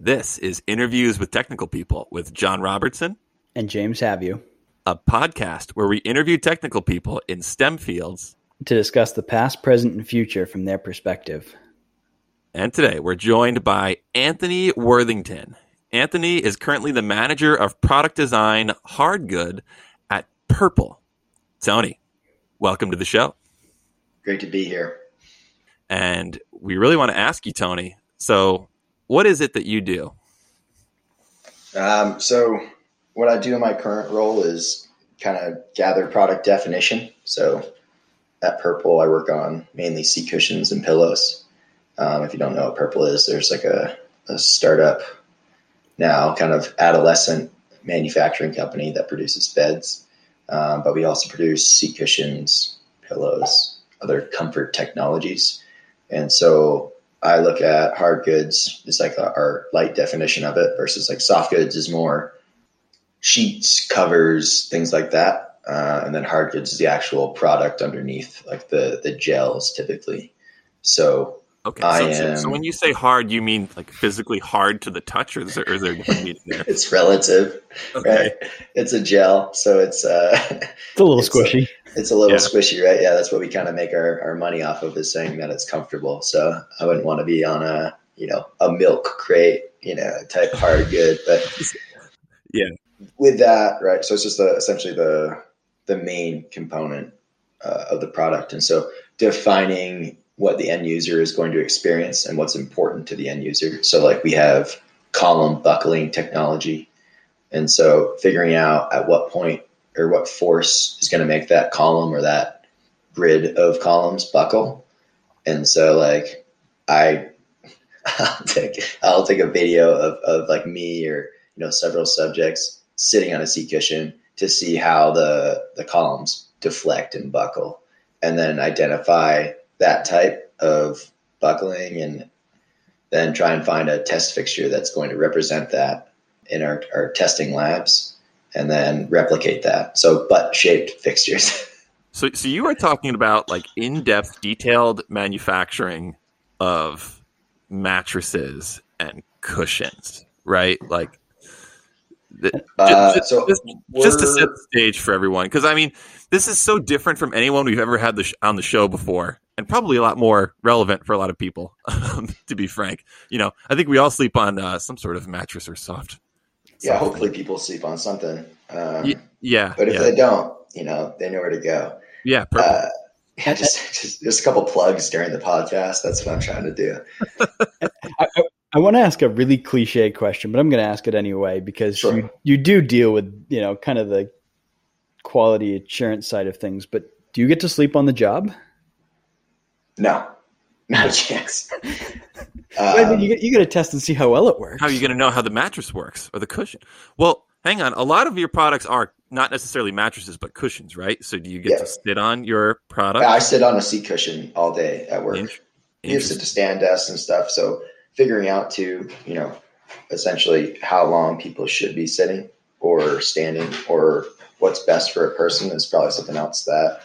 This is Interviews with Technical People with John Robertson and James Have you a podcast where we interview technical people in STEM fields to discuss the past, present, and future from their perspective. And today we're joined by Anthony Worthington. Anthony is currently the manager of product design hard good at Purple. Tony, welcome to the show. Great to be here. And we really want to ask you, Tony. So, what is it that you do? Um, so, what I do in my current role is kind of gather product definition. So at Purple, I work on mainly seat cushions and pillows. Um, if you don't know what Purple is, there's like a, a startup now, kind of adolescent manufacturing company that produces beds. Um, but we also produce seat cushions, pillows, other comfort technologies. And so I look at hard goods, it's like our light definition of it versus like soft goods is more sheets, covers, things like that. Uh, and then hard goods is the actual product underneath, like the the gels typically. So okay, so, am, so, when you say hard, you mean like physically hard to the touch, or is there, there meaning there? it's relative, okay. right? It's a gel, so it's uh, it's a little it's squishy. It's a little yeah. squishy, right? Yeah, that's what we kind of make our, our money off of is saying that it's comfortable. So I wouldn't want to be on a you know a milk crate, you know, type hard good, but yeah, with that, right? So it's just the, essentially the the main component uh, of the product, and so defining what the end user is going to experience and what's important to the end user. So like we have column buckling technology, and so figuring out at what point or what force is going to make that column or that grid of columns buckle, and so like I. I'll take I'll take a video of, of like me or you know several subjects sitting on a seat cushion to see how the the columns deflect and buckle, and then identify that type of buckling, and then try and find a test fixture that's going to represent that in our, our testing labs, and then replicate that. So butt shaped fixtures. So, so you are talking about like in-depth, detailed manufacturing of mattresses and cushions, right? Like uh, just, so just, just, to set the stage for everyone, because I mean, this is so different from anyone we've ever had sh- on the show before, and probably a lot more relevant for a lot of people. to be frank, you know, I think we all sleep on uh, some sort of mattress or soft. Yeah, hopefully people sleep on something. Um, yeah, but if yeah. they don't, you know, they know where to go. Yeah, uh, yeah, just, just just a couple plugs during the podcast. That's what I'm trying to do. I, I want to ask a really cliche question, but I'm going to ask it anyway because sure. you you do deal with you know kind of the quality assurance side of things. But do you get to sleep on the job? No, not a chance. I mean, um, you, you got to test and see how well it works. How are you going to know how the mattress works or the cushion? Well, hang on. A lot of your products are not necessarily mattresses, but cushions, right? So do you get yeah. to sit on your product? I sit on a seat cushion all day at work. In- you sit to stand desks and stuff. So figuring out to, you know, essentially how long people should be sitting or standing or what's best for a person is probably something else that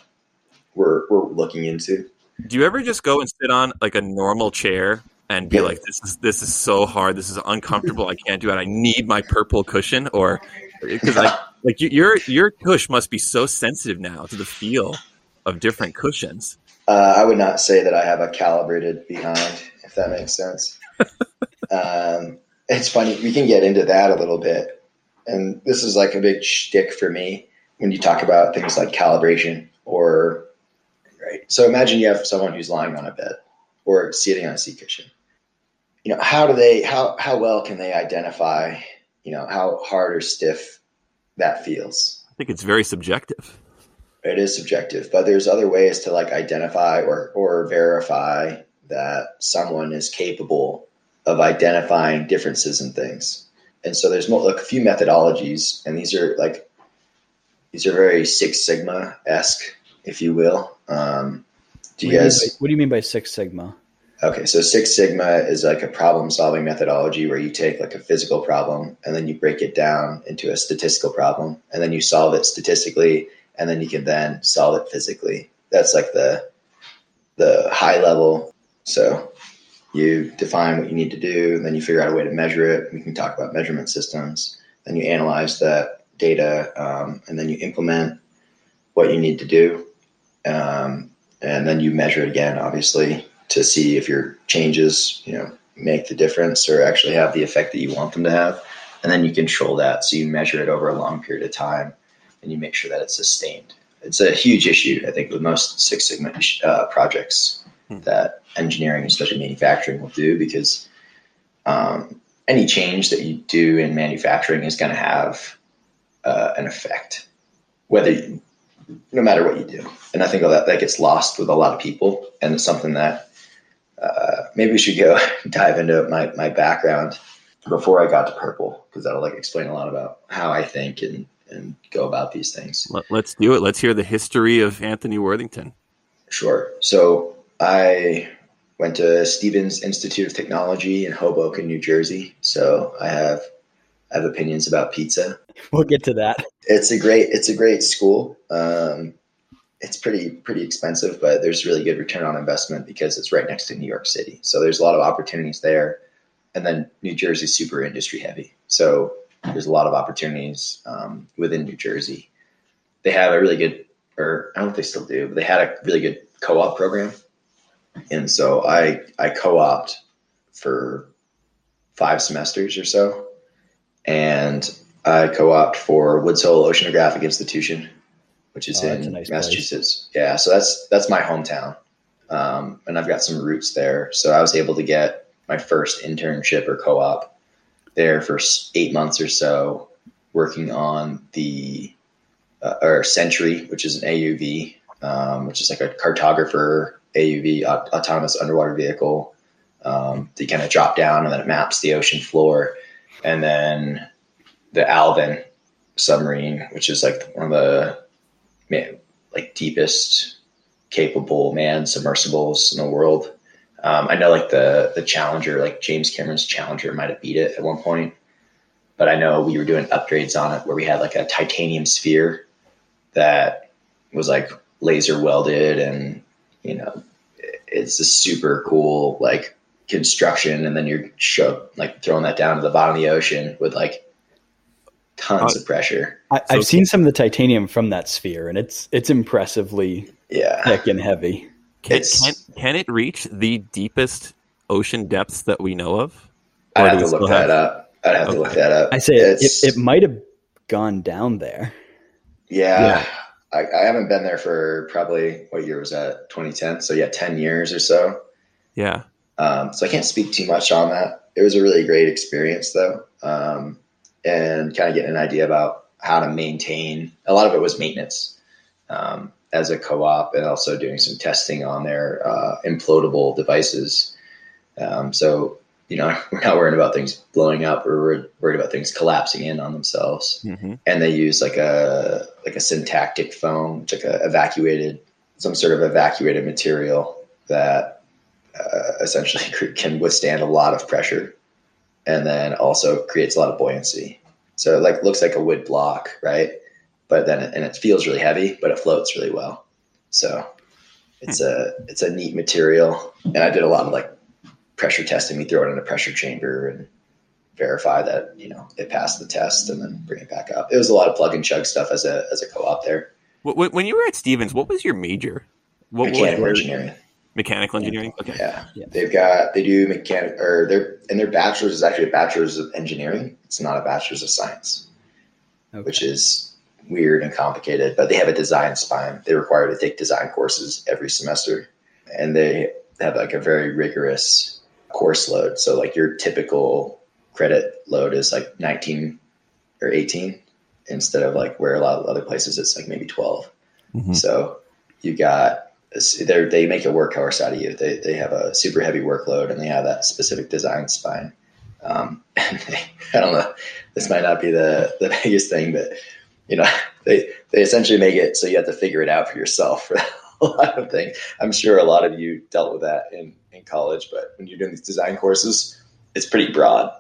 we're we're looking into. Do you ever just go and sit on like a normal chair and be like, "This is this is so hard. This is uncomfortable. I can't do it. I need my purple cushion." Or because like like your your tush must be so sensitive now to the feel of different cushions. Uh, I would not say that I have a calibrated behind, if that makes sense um, it's funny. We can get into that a little bit. And this is like a big shtick for me when you talk about things like calibration or, right. So imagine you have someone who's lying on a bed or sitting on a seat cushion. You know, how do they, how, how well can they identify, you know, how hard or stiff that feels? I think it's very subjective. It is subjective, but there's other ways to like identify or, or verify that someone is capable of identifying differences in things. And so there's like a few methodologies, and these are like these are very Six Sigma esque, if you will. Um, do you guys? Do you by, what do you mean by Six Sigma? Okay, so Six Sigma is like a problem solving methodology where you take like a physical problem and then you break it down into a statistical problem, and then you solve it statistically, and then you can then solve it physically. That's like the the high level. So you define what you need to do, and then you figure out a way to measure it. We can talk about measurement systems. Then you analyze that data, um, and then you implement what you need to do, um, and then you measure it again, obviously, to see if your changes, you know, make the difference or actually have the effect that you want them to have. And then you control that, so you measure it over a long period of time, and you make sure that it's sustained. It's a huge issue, I think, with most Six Sigma uh, projects hmm. that engineering, especially manufacturing, will do because um, any change that you do in manufacturing is going to have uh, an effect, whether you, no matter what you do. And I think that that gets lost with a lot of people, and it's something that uh, maybe we should go dive into my my background before I got to purple because that'll like explain a lot about how I think and and go about these things. Let's do it. Let's hear the history of Anthony Worthington. Sure. So I went to Stevens Institute of Technology in Hoboken, New Jersey. So I have I have opinions about pizza. We'll get to that. It's a great it's a great school. Um, it's pretty pretty expensive, but there's really good return on investment because it's right next to New York City. So there's a lot of opportunities there. And then New Jersey's super industry heavy. So there's a lot of opportunities um, within New Jersey. They have a really good, or I don't know if they still do, but they had a really good co-op program. And so I I co-opt for five semesters or so, and I co-opt for Woods Hole Oceanographic Institution, which is oh, in nice Massachusetts. Place. Yeah, so that's that's my hometown, um, and I've got some roots there. So I was able to get my first internship or co-op there for eight months or so, working on the uh, or Sentry, which is an AUV, um, which is like a cartographer AUV, autonomous underwater vehicle. Um, that you kind of drop down and then it maps the ocean floor, and then the Alvin submarine, which is like one of the like deepest capable manned submersibles in the world. Um, I know like the the Challenger, like James Cameron's Challenger, might have beat it at one point, but I know we were doing upgrades on it where we had like a titanium sphere that was like laser welded, and you know, it's a super cool like construction, and then you're show, like throwing that down to the bottom of the ocean with like tons uh, of pressure. I, have seen some of the titanium from that sphere, and it's it's impressively yeah thick and heavy. Can, can, can it reach the deepest ocean depths that we know of? I'd have to look that have... up. I'd have okay. to look that up. I say it, it, might have gone down there. Yeah. yeah. I, I, haven't been there for probably what year was that? 2010. So yeah, 10 years or so. Yeah. Um, so I can't speak too much on that. It was a really great experience though. Um, and kind of getting an idea about how to maintain a lot of it was maintenance. Um, as a co-op and also doing some testing on their uh, implodable devices. Um, so you know we're not worried about things blowing up we're worried about things collapsing in on themselves. Mm-hmm. And they use like a like a syntactic foam, like a evacuated some sort of evacuated material that uh, essentially can withstand a lot of pressure and then also creates a lot of buoyancy. So it like looks like a wood block, right? but then it, and it feels really heavy, but it floats really well. So it's a it's a neat material, and I did a lot of like pressure testing. We throw it in a pressure chamber and verify that you know it passed the test, and then bring it back up. It was a lot of plug and chug stuff as a as a co-op there. When you were at Stevens, what was your major? What Mechanical engineering. Mechanical engineering. Okay. Yeah. yeah. They've got they do mechanic or their and their bachelor's is actually a bachelor's of engineering. It's not a bachelor's of science, okay. which is weird and complicated, but they have a design spine. They require to take design courses every semester, and they have like a very rigorous course load. So like your typical credit load is like 19 or 18 instead of like where a lot of other places it's like maybe 12. Mm-hmm. So you got they make a workhorse out of you. They they have a super heavy workload and they have that specific design spine. Um, they, I don't know. This might not be the the biggest thing, but you know, they they essentially make it so you have to figure it out for yourself for a lot of things. I'm sure a lot of you dealt with that in in college, but when you're doing these design courses, it's pretty broad,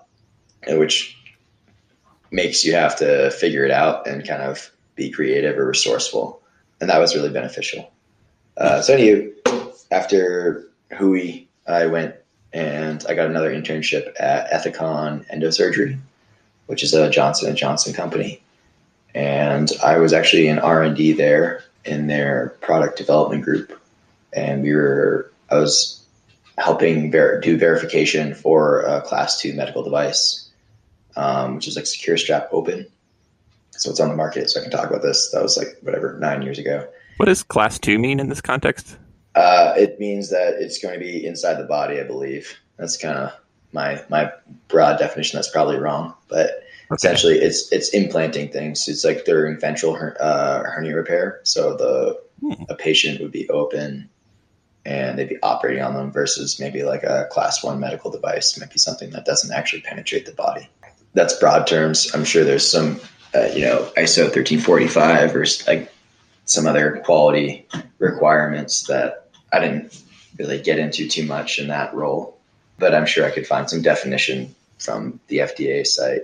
which makes you have to figure it out and kind of be creative or resourceful, and that was really beneficial. Uh, so anyway, after WHOI, I went and I got another internship at Ethicon Endosurgery, which is a Johnson and Johnson company. And I was actually in R and D there in their product development group, and we were I was helping ver- do verification for a class two medical device, um, which is like Secure Strap Open. So it's on the market, so I can talk about this. That was like whatever nine years ago. What does class two mean in this context? Uh, it means that it's going to be inside the body, I believe. That's kind of my my broad definition. That's probably wrong, but okay. essentially, it's it's implanting things. It's like during ventral her, uh, hernia repair. So the hmm. a patient would be open, and they'd be operating on them versus maybe like a class one medical device might be something that doesn't actually penetrate the body. That's broad terms. I'm sure there's some, uh, you know, ISO 1345 or like some other quality requirements that I didn't really get into too much in that role, but I'm sure I could find some definition from the FDA site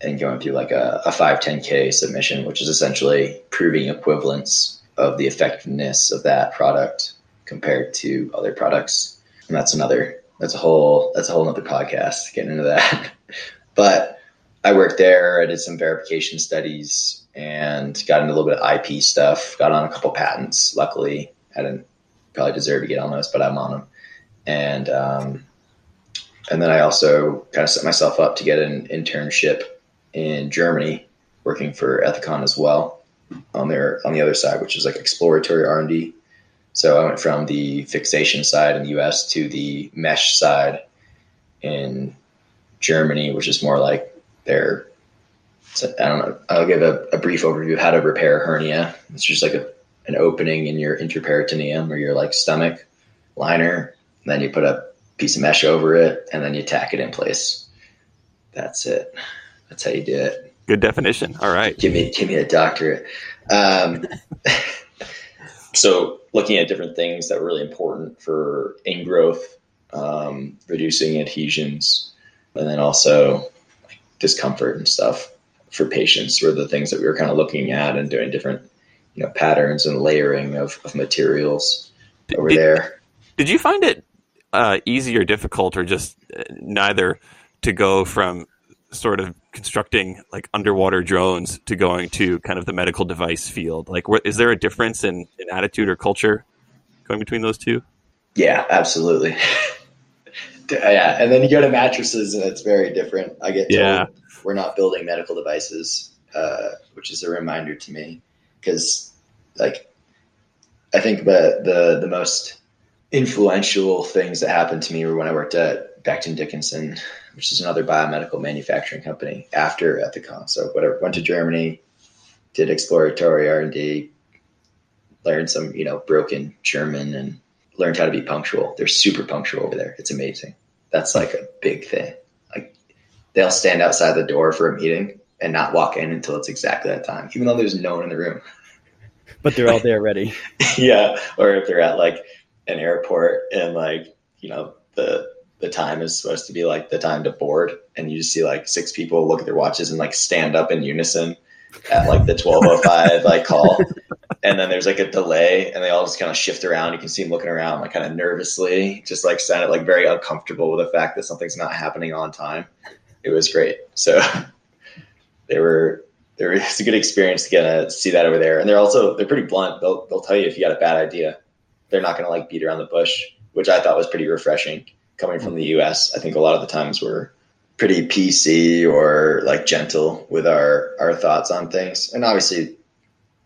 and going through like a, a 510K submission, which is essentially proving equivalence of the effectiveness of that product compared to other products. And that's another, that's a whole, that's a whole other podcast getting into that. but I worked there. I did some verification studies and got into a little bit of IP stuff, got on a couple patents. Luckily, I didn't probably deserve to get on those, but I'm on them. And um, and then I also kind of set myself up to get an internship in Germany, working for Ethicon as well on their on the other side, which is like exploratory R and D. So I went from the fixation side in the U.S. to the mesh side in Germany, which is more like their. I don't know. I'll give a, a brief overview of how to repair hernia. It's just like a an opening in your intraperitoneum or your like stomach liner. then you put a piece of mesh over it and then you tack it in place. That's it. That's how you do it. Good definition. All right. Give me give me a doctorate. Um, so looking at different things that were really important for ingrowth, um, reducing adhesions, and then also like discomfort and stuff for patients were the things that we were kind of looking at and doing different you know patterns and layering of, of materials over did, there. Did you find it uh, easy or difficult, or just uh, neither, to go from sort of constructing like underwater drones to going to kind of the medical device field? Like, is there a difference in, in attitude or culture going between those two? Yeah, absolutely. yeah, and then you go to mattresses, and it's very different. I get told yeah. We're not building medical devices, uh, which is a reminder to me because like I think the the the most influential things that happened to me were when I worked at Becton Dickinson, which is another biomedical manufacturing company after Ethicon. So whatever, went to Germany, did exploratory R and D, learned some you know broken German, and learned how to be punctual. They're super punctual over there. It's amazing. That's like a big thing. They'll stand outside the door for a meeting and not walk in until it's exactly that time, even though there's no one in the room. But they're all there ready. yeah. Or if they're at like an airport and like, you know, the the time is supposed to be like the time to board and you just see like six people look at their watches and like stand up in unison at like the 1205 like call and then there's like a delay and they all just kind of shift around you can see them looking around like kind of nervously just like sounded like very uncomfortable with the fact that something's not happening on time it was great so they were there it's a good experience to get to see that over there. And they're also they're pretty blunt. They'll they'll tell you if you got a bad idea. They're not going to like beat around the bush, which I thought was pretty refreshing coming from the U.S. I think a lot of the times we're pretty PC or like gentle with our our thoughts on things. And obviously,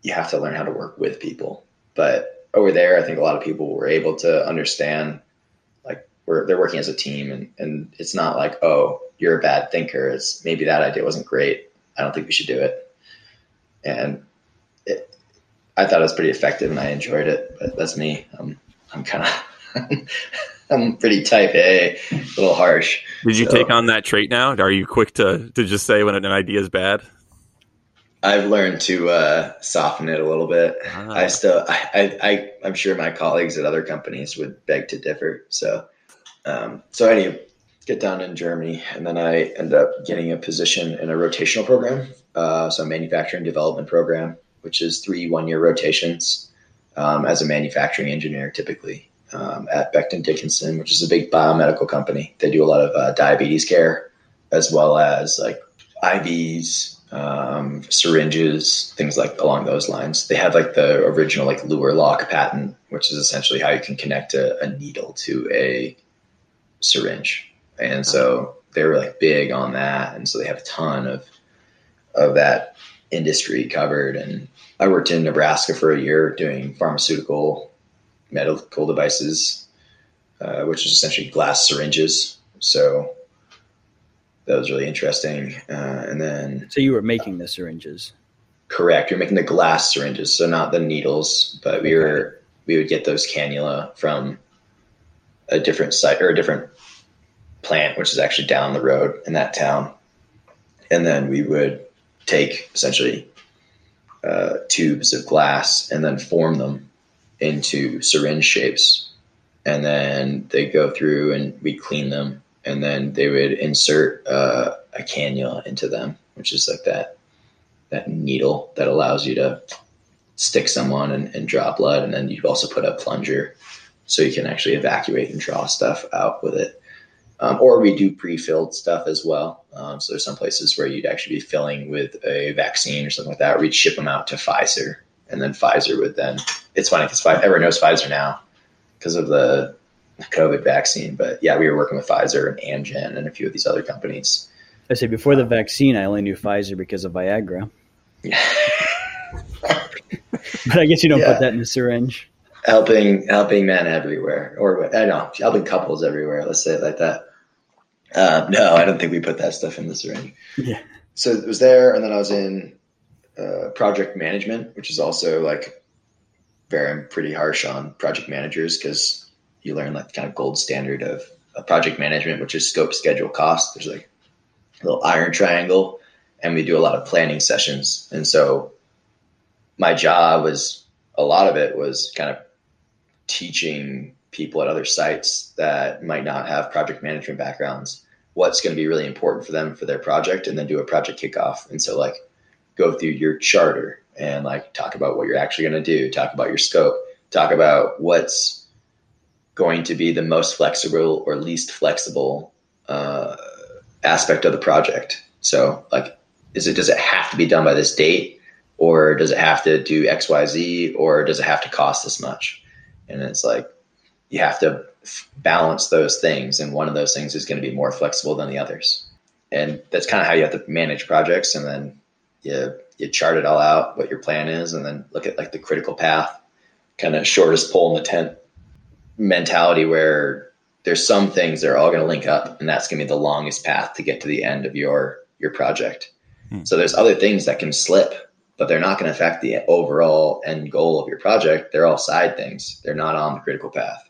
you have to learn how to work with people. But over there, I think a lot of people were able to understand they're working as a team, and and it's not like oh you're a bad thinker. It's maybe that idea wasn't great I don't think we should do it. And it, I thought it was pretty effective and I enjoyed it, but that's me. I'm, I'm kind of, I'm pretty type A, a little harsh. Did you so, take on that trait now? Are you quick to, to just say when an idea is bad? I've learned to uh, soften it a little bit. Ah. I still, I, I, I'm sure my colleagues at other companies would beg to differ. So, um, so anyway, get down in Germany, and then I end up getting a position in a rotational program, uh, so a manufacturing development program, which is three one year rotations um, as a manufacturing engineer typically. um, at Becton Dickinson, which is a big biomedical company. They do a lot of uh, diabetes care as well as like IVs, um, syringes, things like along those lines. They have like the original like Luer lock patent, which is essentially how you can connect a, a needle to a syringe. And so they were like big on that, and so they have a ton of of that industry covered. And I worked in Nebraska for a year doing pharmaceutical medical devices, uh, which is essentially glass syringes. So that was really interesting. Uh, and then, so you were making the syringes, correct? You're making the glass syringes, so not the needles, but we okay. were we would get those cannula from a different site or a different plant, which is actually down the road in that town, and then we would take essentially uh, tubes of glass and then form them into syringe shapes, and then they go through and we clean them. And then they would insert uh, a cannula into them, which is like that that needle that allows you to stick someone and, and draw blood, and then you also put a plunger so you can actually evacuate and draw stuff out with it. Um, or we do pre-filled stuff as well. Um, so there's some places where you'd actually be filling with a vaccine or something like that. Or we'd ship them out to Pfizer, and then Pfizer would then. It's funny because everyone knows Pfizer now because of the COVID vaccine. But yeah, we were working with Pfizer and Amgen and a few of these other companies. I say before the vaccine, I only knew Pfizer because of Viagra. Yeah. but I guess you don't yeah. put that in a syringe. Helping helping men everywhere, or I know helping couples everywhere. Let's say it like that. Um, no, I don't think we put that stuff in the syringe. Yeah. So it was there, and then I was in uh, project management, which is also like very pretty harsh on project managers because you learn like kind of gold standard of, project management, which is scope, schedule, cost. There's like a little iron triangle, and we do a lot of planning sessions. And so my job was a lot of it was kind of teaching people at other sites that might not have project management backgrounds what's going to be really important for them for their project and then do a project kickoff. And so like go through your charter and like talk about what you're actually going to do, talk about your scope, talk about what's going to be the most flexible or least flexible uh, aspect of the project. So, like, is it does it have to be done by this date, or does it have to do X, Y, Z, or does it have to cost this much? And it's like you have to f- balance those things, and one of those things is going to be more flexible than the others. And that's kind of how you have to manage projects, and then you you chart it all out, what your plan is, and then look at like the critical path, kind of shortest pole in the tent mentality where there's some things that are all going to link up and that's going to be the longest path to get to the end of your your project hmm. so there's other things that can slip but they're not going to affect the overall end goal of your project they're all side things they're not on the critical path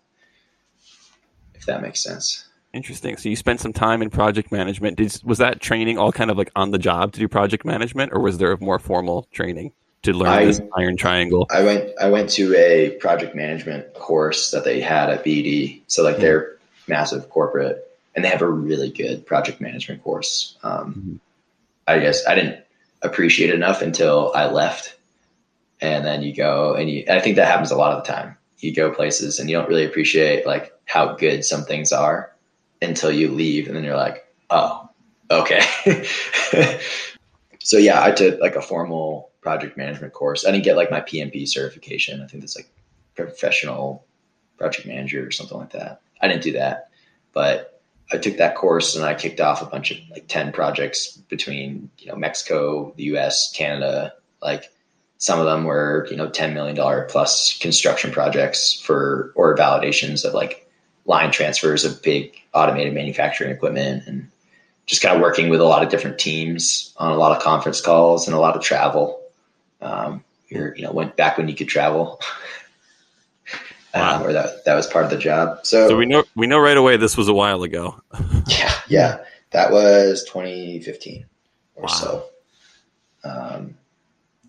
if that makes sense interesting so you spent some time in project management Did, was that training all kind of like on the job to do project management or was there a more formal training to learn I, this iron triangle? I went I went to a project management course that they had at BD. So like mm-hmm. they're massive corporate and they have a really good project management course. Um, mm-hmm. I guess I didn't appreciate enough until I left. And then you go and you I think that happens a lot of the time. You go places and you don't really appreciate like how good some things are until you leave and then you're like, oh, okay. so yeah, I took like a formal project management course. I didn't get like my PMP certification. I think that's like professional project manager or something like that. I didn't do that, but I took that course and I kicked off a bunch of like 10 projects between, you know, Mexico, the US, Canada, like some of them were, you know, $10 million plus construction projects for, or validations of like line transfers of big automated manufacturing equipment and just kind of working with a lot of different teams on a lot of conference calls and a lot of travel. Um, you're, you know, went back when you could travel. Wow. Um, or that that was part of the job. So, so we know we know right away this was a while ago. yeah, yeah, that was 2015 or wow. so. Um,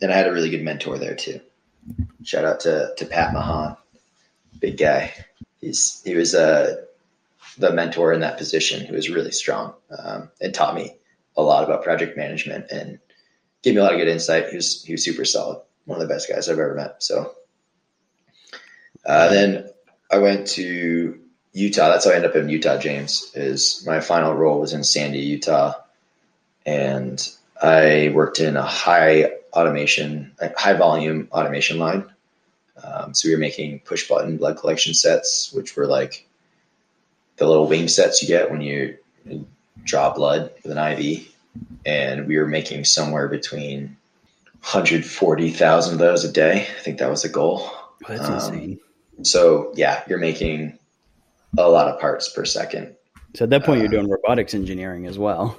and I had a really good mentor there too. Shout out to to Pat Mahan, big guy. He's he was uh, the mentor in that position who was really strong um, and taught me a lot about project management and gave me a lot of good insight. He was he was super solid, one of the best guys I've ever met. So uh, then I went to Utah. That's how I ended up in Utah, James, is my final role was in Sandy, Utah. And I worked in a high automation, high volume automation line. Um, so we were making push button blood collection sets, which were like the little wing sets you get when you draw blood with an IV. And we were making somewhere between 140,000 of those a day. I think that was the goal. Oh, that's um, insane. So yeah, you're making a lot of parts per second. So at that point, uh, you're doing robotics engineering as well.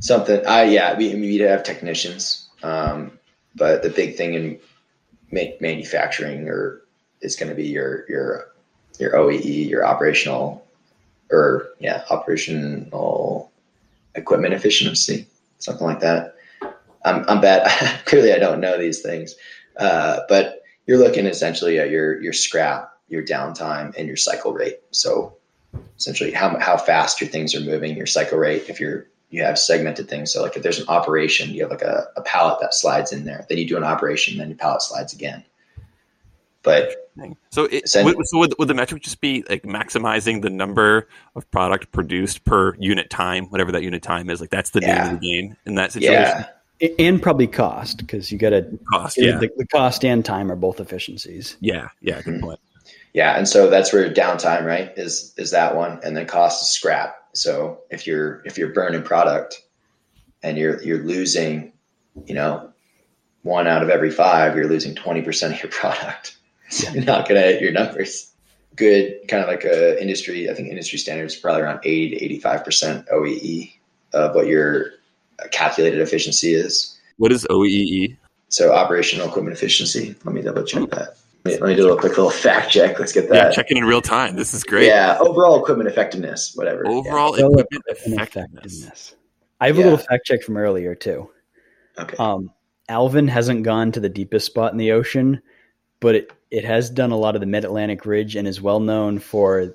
Something. I yeah, we we have technicians, um, but the big thing in make manufacturing or is going to be your your your OEE, your operational or yeah, operational equipment efficiency, something like that. I'm I'm bad. Clearly, I don't know these things, uh, but you're looking essentially at your your scrap, your downtime, and your cycle rate. So essentially, how how fast your things are moving, your cycle rate. If you're you have segmented things. So like if there's an operation, you have like a, a pallet that slides in there. Then you do an operation, then your pallet slides again. But so, it, would, so would, would the metric just be like maximizing the number of product produced per unit time, whatever that unit time is? Like that's the yeah. name of the game in that situation. Yeah and probably cost because you got to cost. Yeah, the, the, cost and time are both efficiencies. Yeah, yeah, good mm-hmm. point. Yeah, and so that's where downtime, right, is is that one, and then cost is scrap. So if you're if you're burning product and you're you're losing, you know, one out of every five, you're losing twenty percent of your product. So you're not gonna hit your numbers. Good kind of like a industry. I think industry standards probably around eighty to eighty five percent OEE of what your calculated efficiency is. What is OEE? So operational equipment efficiency. Let me double check that. Let me, do a quick little fact check. Let's get that. Yeah, checking in real time. This is great. Yeah, overall equipment effectiveness, whatever. Overall yeah. equipment, effectiveness. effectiveness. I have yeah. a little fact check from earlier too. Okay. Um, Alvin hasn't gone to the deepest spot in the ocean, but it, it has done a lot of the Mid Atlantic Ridge and is well known for.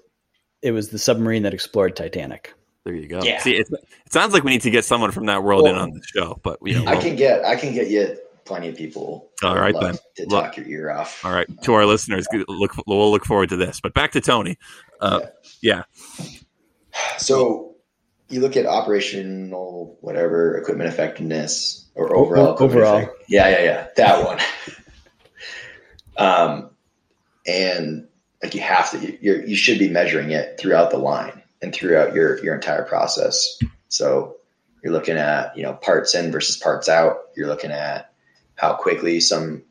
It was the submarine that explored Titanic. There you go. Yeah. See, it, it sounds like we need to get someone from that world well, in on the show, but you know, I can get I can get you plenty of people. All right, then to look, talk your ear off. All right, to our listeners, look we'll look forward to this. But back to Tony. Uh, yeah. yeah. So you look at operational whatever equipment effectiveness or overall overall. Effect- yeah, yeah, yeah, that one. um, and like you have to, you you should be measuring it throughout the line and throughout your your entire process. So you're looking at you know parts in versus parts out. You're looking at how quickly some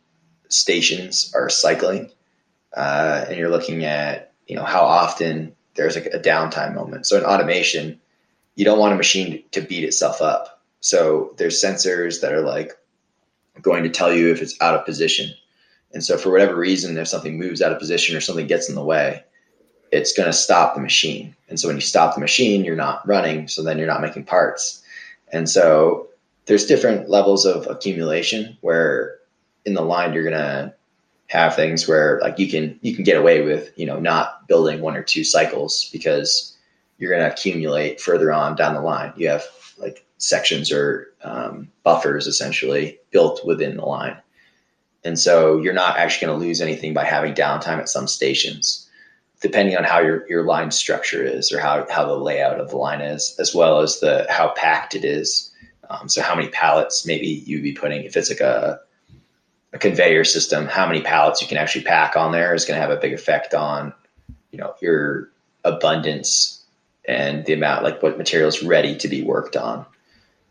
stations are cycling, uh, and you're looking at you know how often there's a, a downtime moment. So in automation, you don't want a machine to beat itself up. So there's sensors that are like going to tell you if it's out of position. And so for whatever reason, if something moves out of position or something gets in the way, it's going to stop the machine. And so when you stop the machine, you're not running. So then you're not making parts. And so there's different levels of accumulation where in the line, you're going to have things where like you can, you can get away with, you know, not building one or two cycles because you're going to accumulate further on down the line. You have like sections or um, buffers essentially built within the line. And so you're not actually going to lose anything by having downtime at some stations depending on how your, your line structure is or how, how the layout of the line is, as well as the how packed it is. Um, so how many pallets maybe you'd be putting if it's like a a conveyor system, how many pallets you can actually pack on there is going to have a big effect on, you know, your abundance and the amount like what material is ready to be worked on.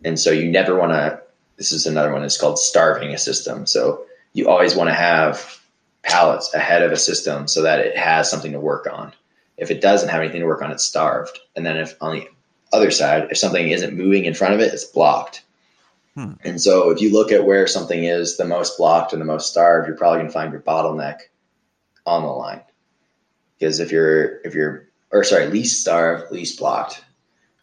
And so you never want to. This is another one. It's called starving a system. So you always want to have pallets ahead of a system so that it has something to work on. If it doesn't have anything to work on, it's starved. And then if on the other side, if something isn't moving in front of it, it's blocked. Hmm. And so if you look at where something is the most blocked and the most starved, you're probably going to find your bottleneck on the line. Because if you're if you're or sorry, least starved, least blocked,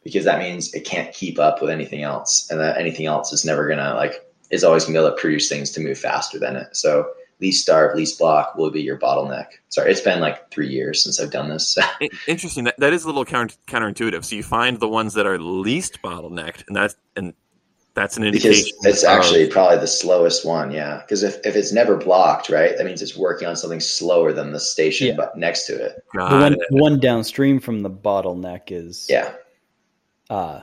because that means it can't keep up with anything else, and that anything else is never gonna like is always gonna be able to produce things to move faster than it. So least starve, least block will be your bottleneck. Sorry, it's been like three years since I've done this. Interesting. That, that is a little counter, counterintuitive. So you find the ones that are least bottlenecked, and that's and That's an because indication. it's of- actually probably the slowest one. Yeah, because if, if it's never blocked, right, that means it's working on something slower than the station Yeah. but next to it. The one, it. one downstream from the bottleneck is Yeah, uh,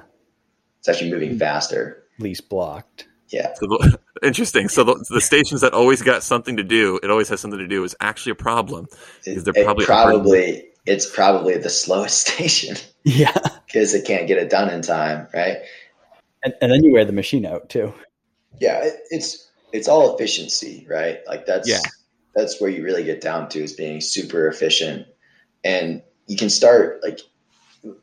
it's actually moving faster. least blocked. Yeah, So the- interesting. So the, the stations that always got something to do, it always has something to do, is actually a problem. Is there It- it probably- probably it's probably the slowest station Yeah, because it can't get it done in time, right? and, and then you wear the machine out too. Yeah, it, it's it's all efficiency, right? Like that's Yeah. that's where you really get down to is being super efficient, and you can start like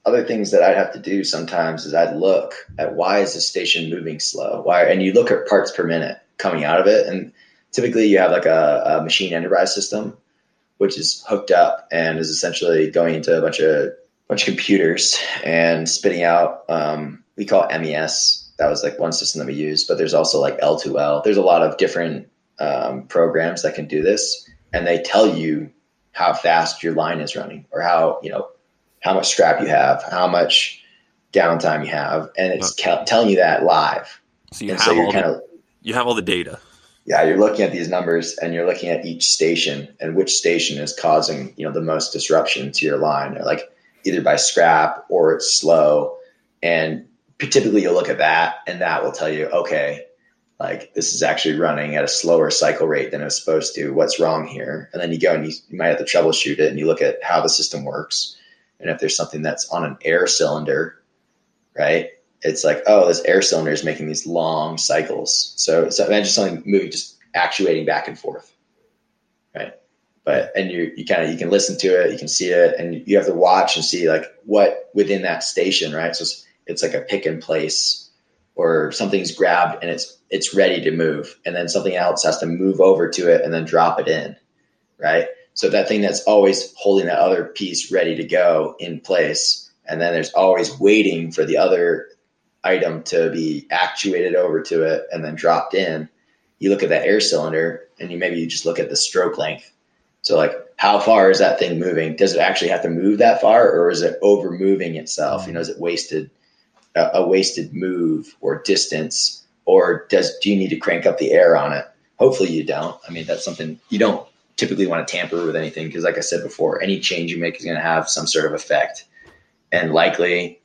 other things that I'd have to do sometimes is I'd look at why is the station moving slow? Why and you look at parts per minute coming out of it, and typically you have like a, a machine enterprise system, which is hooked up and is essentially going into a bunch of bunch of computers and spitting out um, we call MES. That was like one system that we use, but there's also like L2L. There's a lot of different um, programs that can do this, and they tell you how fast your line is running or how you know how much scrap you have, how much downtime you have, and it's ca- telling you that live. So you and have so you're all kind the, of you have all the data. yeah, you're looking at these numbers and you're looking at each station and which station is causing, you know, the most disruption to your line, like either by scrap or it's slow. And typically you'll look at that and that will tell you, okay, like this is actually running at a slower cycle rate than it's supposed to. What's wrong here? And then you go and you, you might have to troubleshoot it and you look at how the system works. And if there's something that's on an air cylinder, right? It's like, oh, this air cylinder is making these long cycles. So, so imagine something moving, just actuating back and forth, right? But and you you kind of you can listen to it, you can see it, and you have to watch and see like what within that station, right? So it's, it's like a pick and place, or something's grabbed and it's it's ready to move, and then something else has to move over to it and then drop it in, right? So that thing that's always holding that other piece ready to go in place, and then there's always waiting for the other item to be actuated over to it and then dropped in. You look at that air cylinder and you maybe you just look at the stroke length. So like how far is that thing moving? Does it actually have to move that far or is it over moving itself? You know, is it wasted a, a wasted move or distance or does do you need to crank up the air on it? Hopefully you don't. I mean, that's something you don't typically want to tamper with anything because like I said before, any change you make is going to have some sort of effect. And likely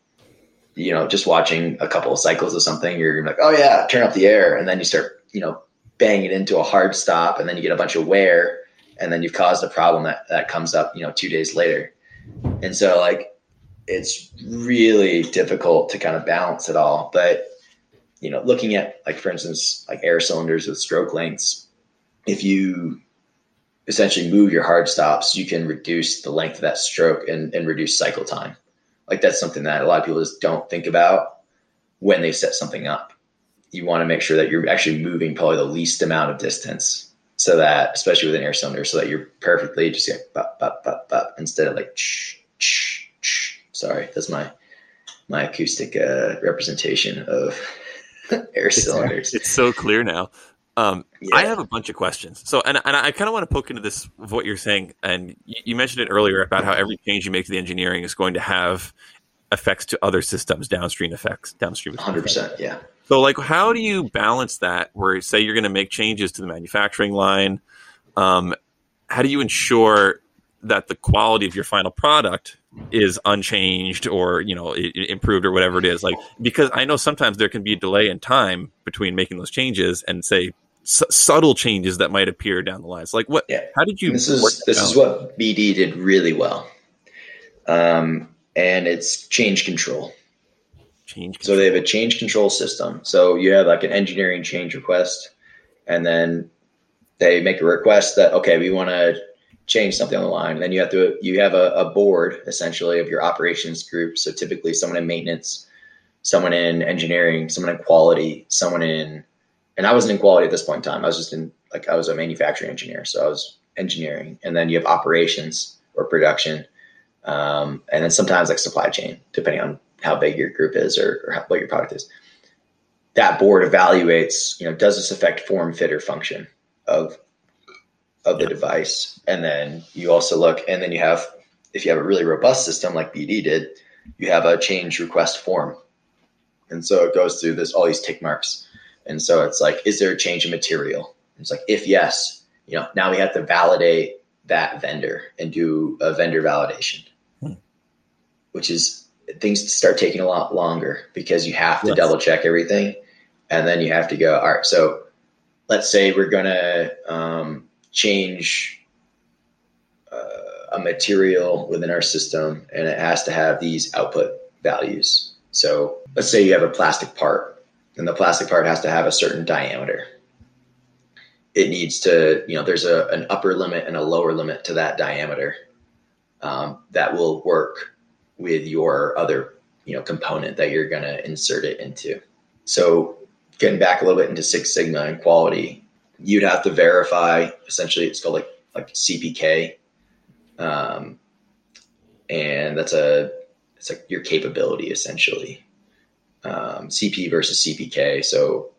you know, just watching a couple of cycles of something, you're like, oh yeah, turn up the air, and then you start, you know, banging it into a hard stop, and then you get a bunch of wear, and then you've caused a problem that that comes up, you know, two days later. And so, like, it's really difficult to kind of balance it all. But you know, looking at like, for instance, like air cylinders with stroke lengths, if you essentially move your hard stops, you can reduce the length of that stroke and, and reduce cycle time like that's something that a lot of people just don't think about when they set something up. You want to make sure that you're actually moving probably the least amount of distance so that, especially with an air cylinder, so that you're perfectly just like bop, bop, bop, bop, instead of like, shh, shh, shh. sorry, that's my, my acoustic uh, representation of air cylinders. It's so clear now. Um, Yeah. I have a bunch of questions. So, and, and I kind of want to poke into this of what you're saying. And you, you mentioned it earlier about how every change you make to the engineering is going to have effects to other systems, downstream effects, downstream. effects. 100%. Yeah. So, like, how do you balance that? Where, say, you're going to make changes to the manufacturing line, um, how do you ensure that the quality of your final product is unchanged or you know improved or whatever it is? Like, because I know sometimes there can be a delay in time between making those changes and say s- subtle changes that might appear down the lines. Like, what? Yeah. How did you? this is this out? is what BD did really well, um, and it's change control. change. So they have a change control system. So you have like an engineering change request, and then they make a request that okay, we want to change something on the line. And then you have to you have a, a board essentially of your operations group. So typically someone in maintenance, someone in engineering, someone in quality, someone in and I wasn't in quality at this point in time. I was just in like I was a manufacturing engineer, so I was engineering, and then you have operations or production, um, and then sometimes like supply chain, depending on how big your group is or, or how, what your product is. That board evaluates, you know, does this affect form, fit, or function of of the Yeah. device, and then you also look, and then you have, if you have a really robust system like BD did, you have a change request form, And so it goes through this all these tick marks. And so it's like, is there a change in material? It's like, if yes, you know, now we have to validate that vendor and do a vendor validation, hmm. which is things start taking a lot longer because you have to yes. double check everything. And then you have to go, all right, so let's say we're going to um, change uh, a material within our system and it has to have these output values. So let's say you have a plastic part and the plastic part has to have a certain diameter it needs to, you know, there's a, an upper limit and a lower limit to that diameter um, that will work with your other, you know, component that you're going to insert it into. So getting back a little bit into Six Sigma and quality, you'd have to verify. Essentially, it's called like like CPK, um, and that's a it's like your capability essentially. Um, CP versus CPK. So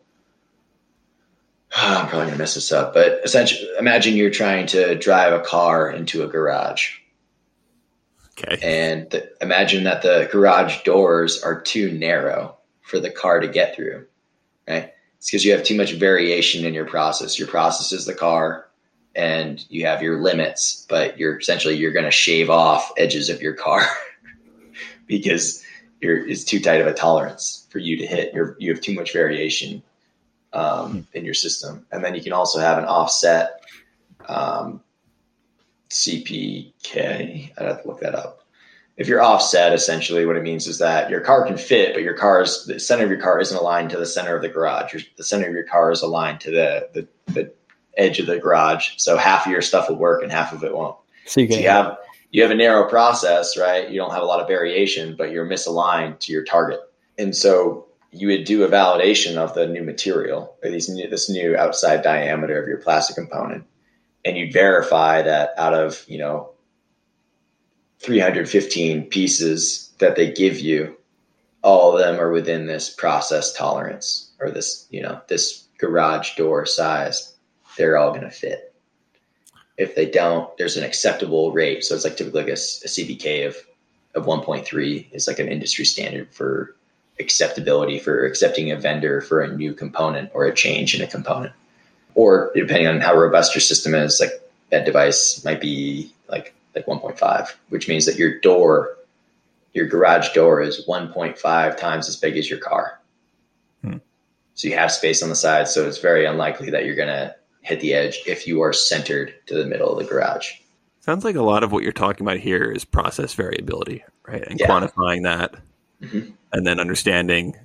I'm probably gonna mess this up, but essentially, imagine you're trying to drive a car into a garage. Okay. And the, imagine that the garage doors are too narrow for the car to get through. Right? It's because you have too much variation in your process. Your process is the car, and you have your limits, but you're essentially you're going to shave off edges of your car because you're it's too tight of a tolerance for you to hit. You're you have too much variation um, in your system. And then you can also have an offset um, CPK. I'd have to look that up. If you're offset, essentially what it means is that your car can fit, but your car's the center of your car isn't aligned to the center of the garage. Your, the center of your car is aligned to the, the, the edge of the garage. So half of your stuff will work and half of it won't. So you, so you have you have a narrow process, right? You don't have a lot of variation, but you're misaligned to your target. And so you would do a validation of the new material or these new, this new outside diameter of your plastic component and you'd verify that out of you know 315 pieces that they give you all of them are within this process tolerance or this you know this garage door size they're all going to fit if they don't there's an acceptable rate so it's like typically like a, a cpk of of 1.3 is like an industry standard for acceptability for accepting a vendor for a new component or a change in a component. Or depending on how robust your system is, like that device might be like like 1.5, which means that your door, your garage door is 1.5 times as big as your car. Hmm. So you have space on the side, so it's very unlikely that you're gonna hit the edge if you are centered to the middle of the garage. Sounds like a lot of what you're talking about here is process variability, right? And yeah. quantifying that mm-hmm. and then understanding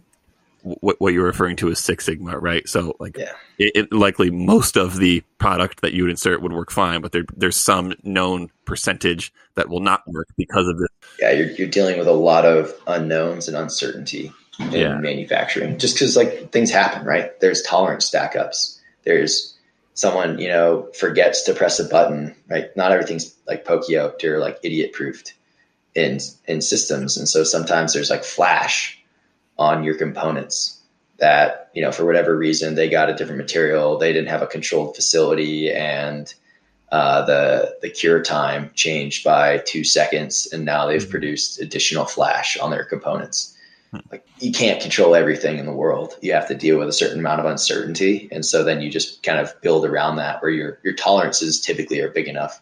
what, what you're referring to as Six Sigma, right? So, like, yeah. it, it, likely most of the product that you would insert would work fine, but there, there's some known percentage that will not work because of this. Yeah, you're, you're dealing with a lot of unknowns and uncertainty in yeah. manufacturing, just because like things happen, right? There's tolerance stack ups. There's someone you know forgets to press a button, right? Not everything's like pokey or like idiot proofed in in systems, and so sometimes there's like flash on your components that you know for whatever reason they got a different material, they didn't have a controlled facility, and uh, the the cure time changed by two seconds, and now they've mm-hmm. produced additional flash on their components. Like you can't control everything in the world. You have to deal with a certain amount of uncertainty, and so then you just kind of build around that, where your your tolerances typically are big enough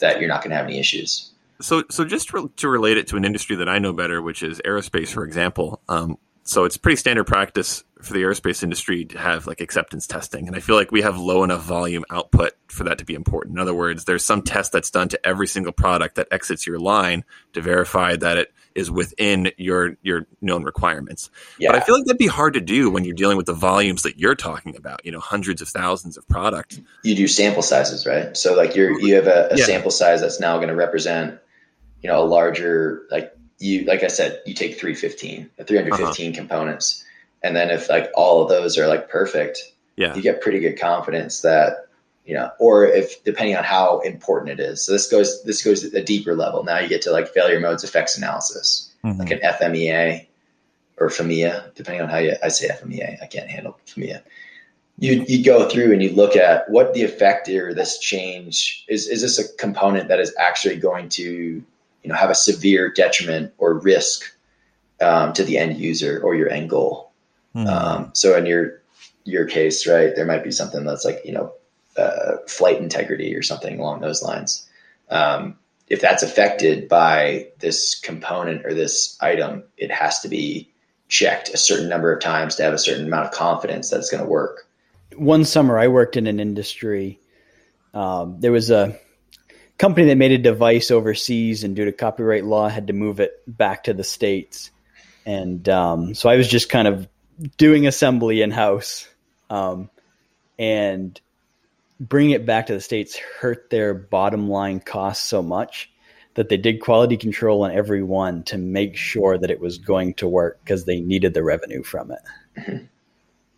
that you're not going to have any issues. So, so just re- to relate it to an industry that I know better, which is aerospace, for example. Um, so it's pretty standard practice for the aerospace industry to have like acceptance testing, and I feel like we have low enough volume output for that to be important. In other words, there's some test that's done to every single product that exits your line to verify that it is within your your known requirements. Yeah. But I feel like that'd be hard to do when you're dealing with the volumes that you're talking about. You know, hundreds of thousands of products. You do sample sizes, right? So like you're you have a, a yeah. sample size that's now going to represent you know, a larger, like you, like I said, you take 315, 315 uh-huh. components. And then if like all of those are like perfect, yeah, you get pretty good confidence that, you know, or if depending on how important it is. So this goes, this goes a deeper level. Now you get to like failure modes effects analysis, mm-hmm. like an FMEA or FMEA, depending on how you, I say FMEA, I can't handle FMEA you you go through and you look at what the effect or this change is is this a component that is actually going to you know have a severe detriment or risk um, to the end user or your end goal. Hmm. Um, so in your your case, right, there might be something that's like you know uh, flight integrity or something along those lines. Um, if that's affected by this component or this item, it has to be checked a certain number of times to have a certain amount of confidence that it's going to work. One summer, I worked in an industry. Um, there was a company that made a device overseas, and due to copyright law, had to move it back to the states. And um, so I was just kind of doing assembly in house, um, and bringing it back to the states hurt their bottom line costs so much that they did quality control on every one to make sure that it was going to work because they needed the revenue from it. Mhm.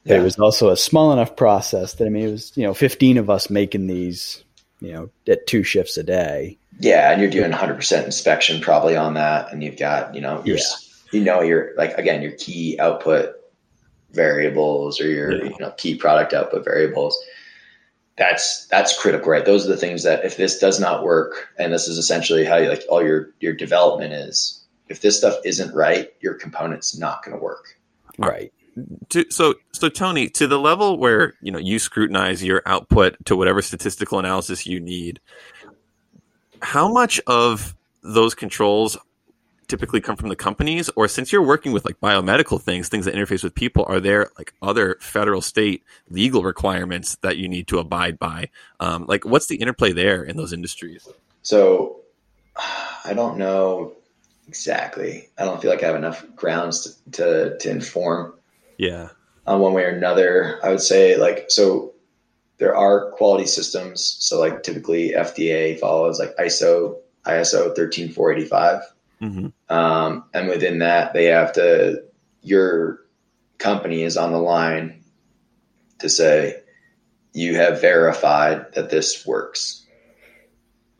But Yeah. it was also a small enough process that I mean, it was you know 15 of us making these, you know, at two shifts a day. Yeah, and you're doing 100% inspection probably on that, and you've got you know your you know your like again your key output variables or your Yeah. you know key product output variables. That's that's critical, right? Those are the things that if this does not work, and this is essentially how you like all your your development is. If this stuff isn't right, your component's not going to work. Right. to, so so Tony, to the level where you know you scrutinize your output to whatever statistical analysis you need, how much of those controls typically come from the companies or since you're working with like biomedical things things that interface with people are there like other federal state legal requirements that you need to abide by? Um, like what's the interplay there in those industries? So i don't know exactly. I don't feel like i have enough grounds to, to, to inform yeah. on one way or another. I would say like so there are quality systems. So like typically fda follows like iso iso 13485 Mm-hmm. Um, and within that, they have to, your company is on the line to say, you have verified that this works.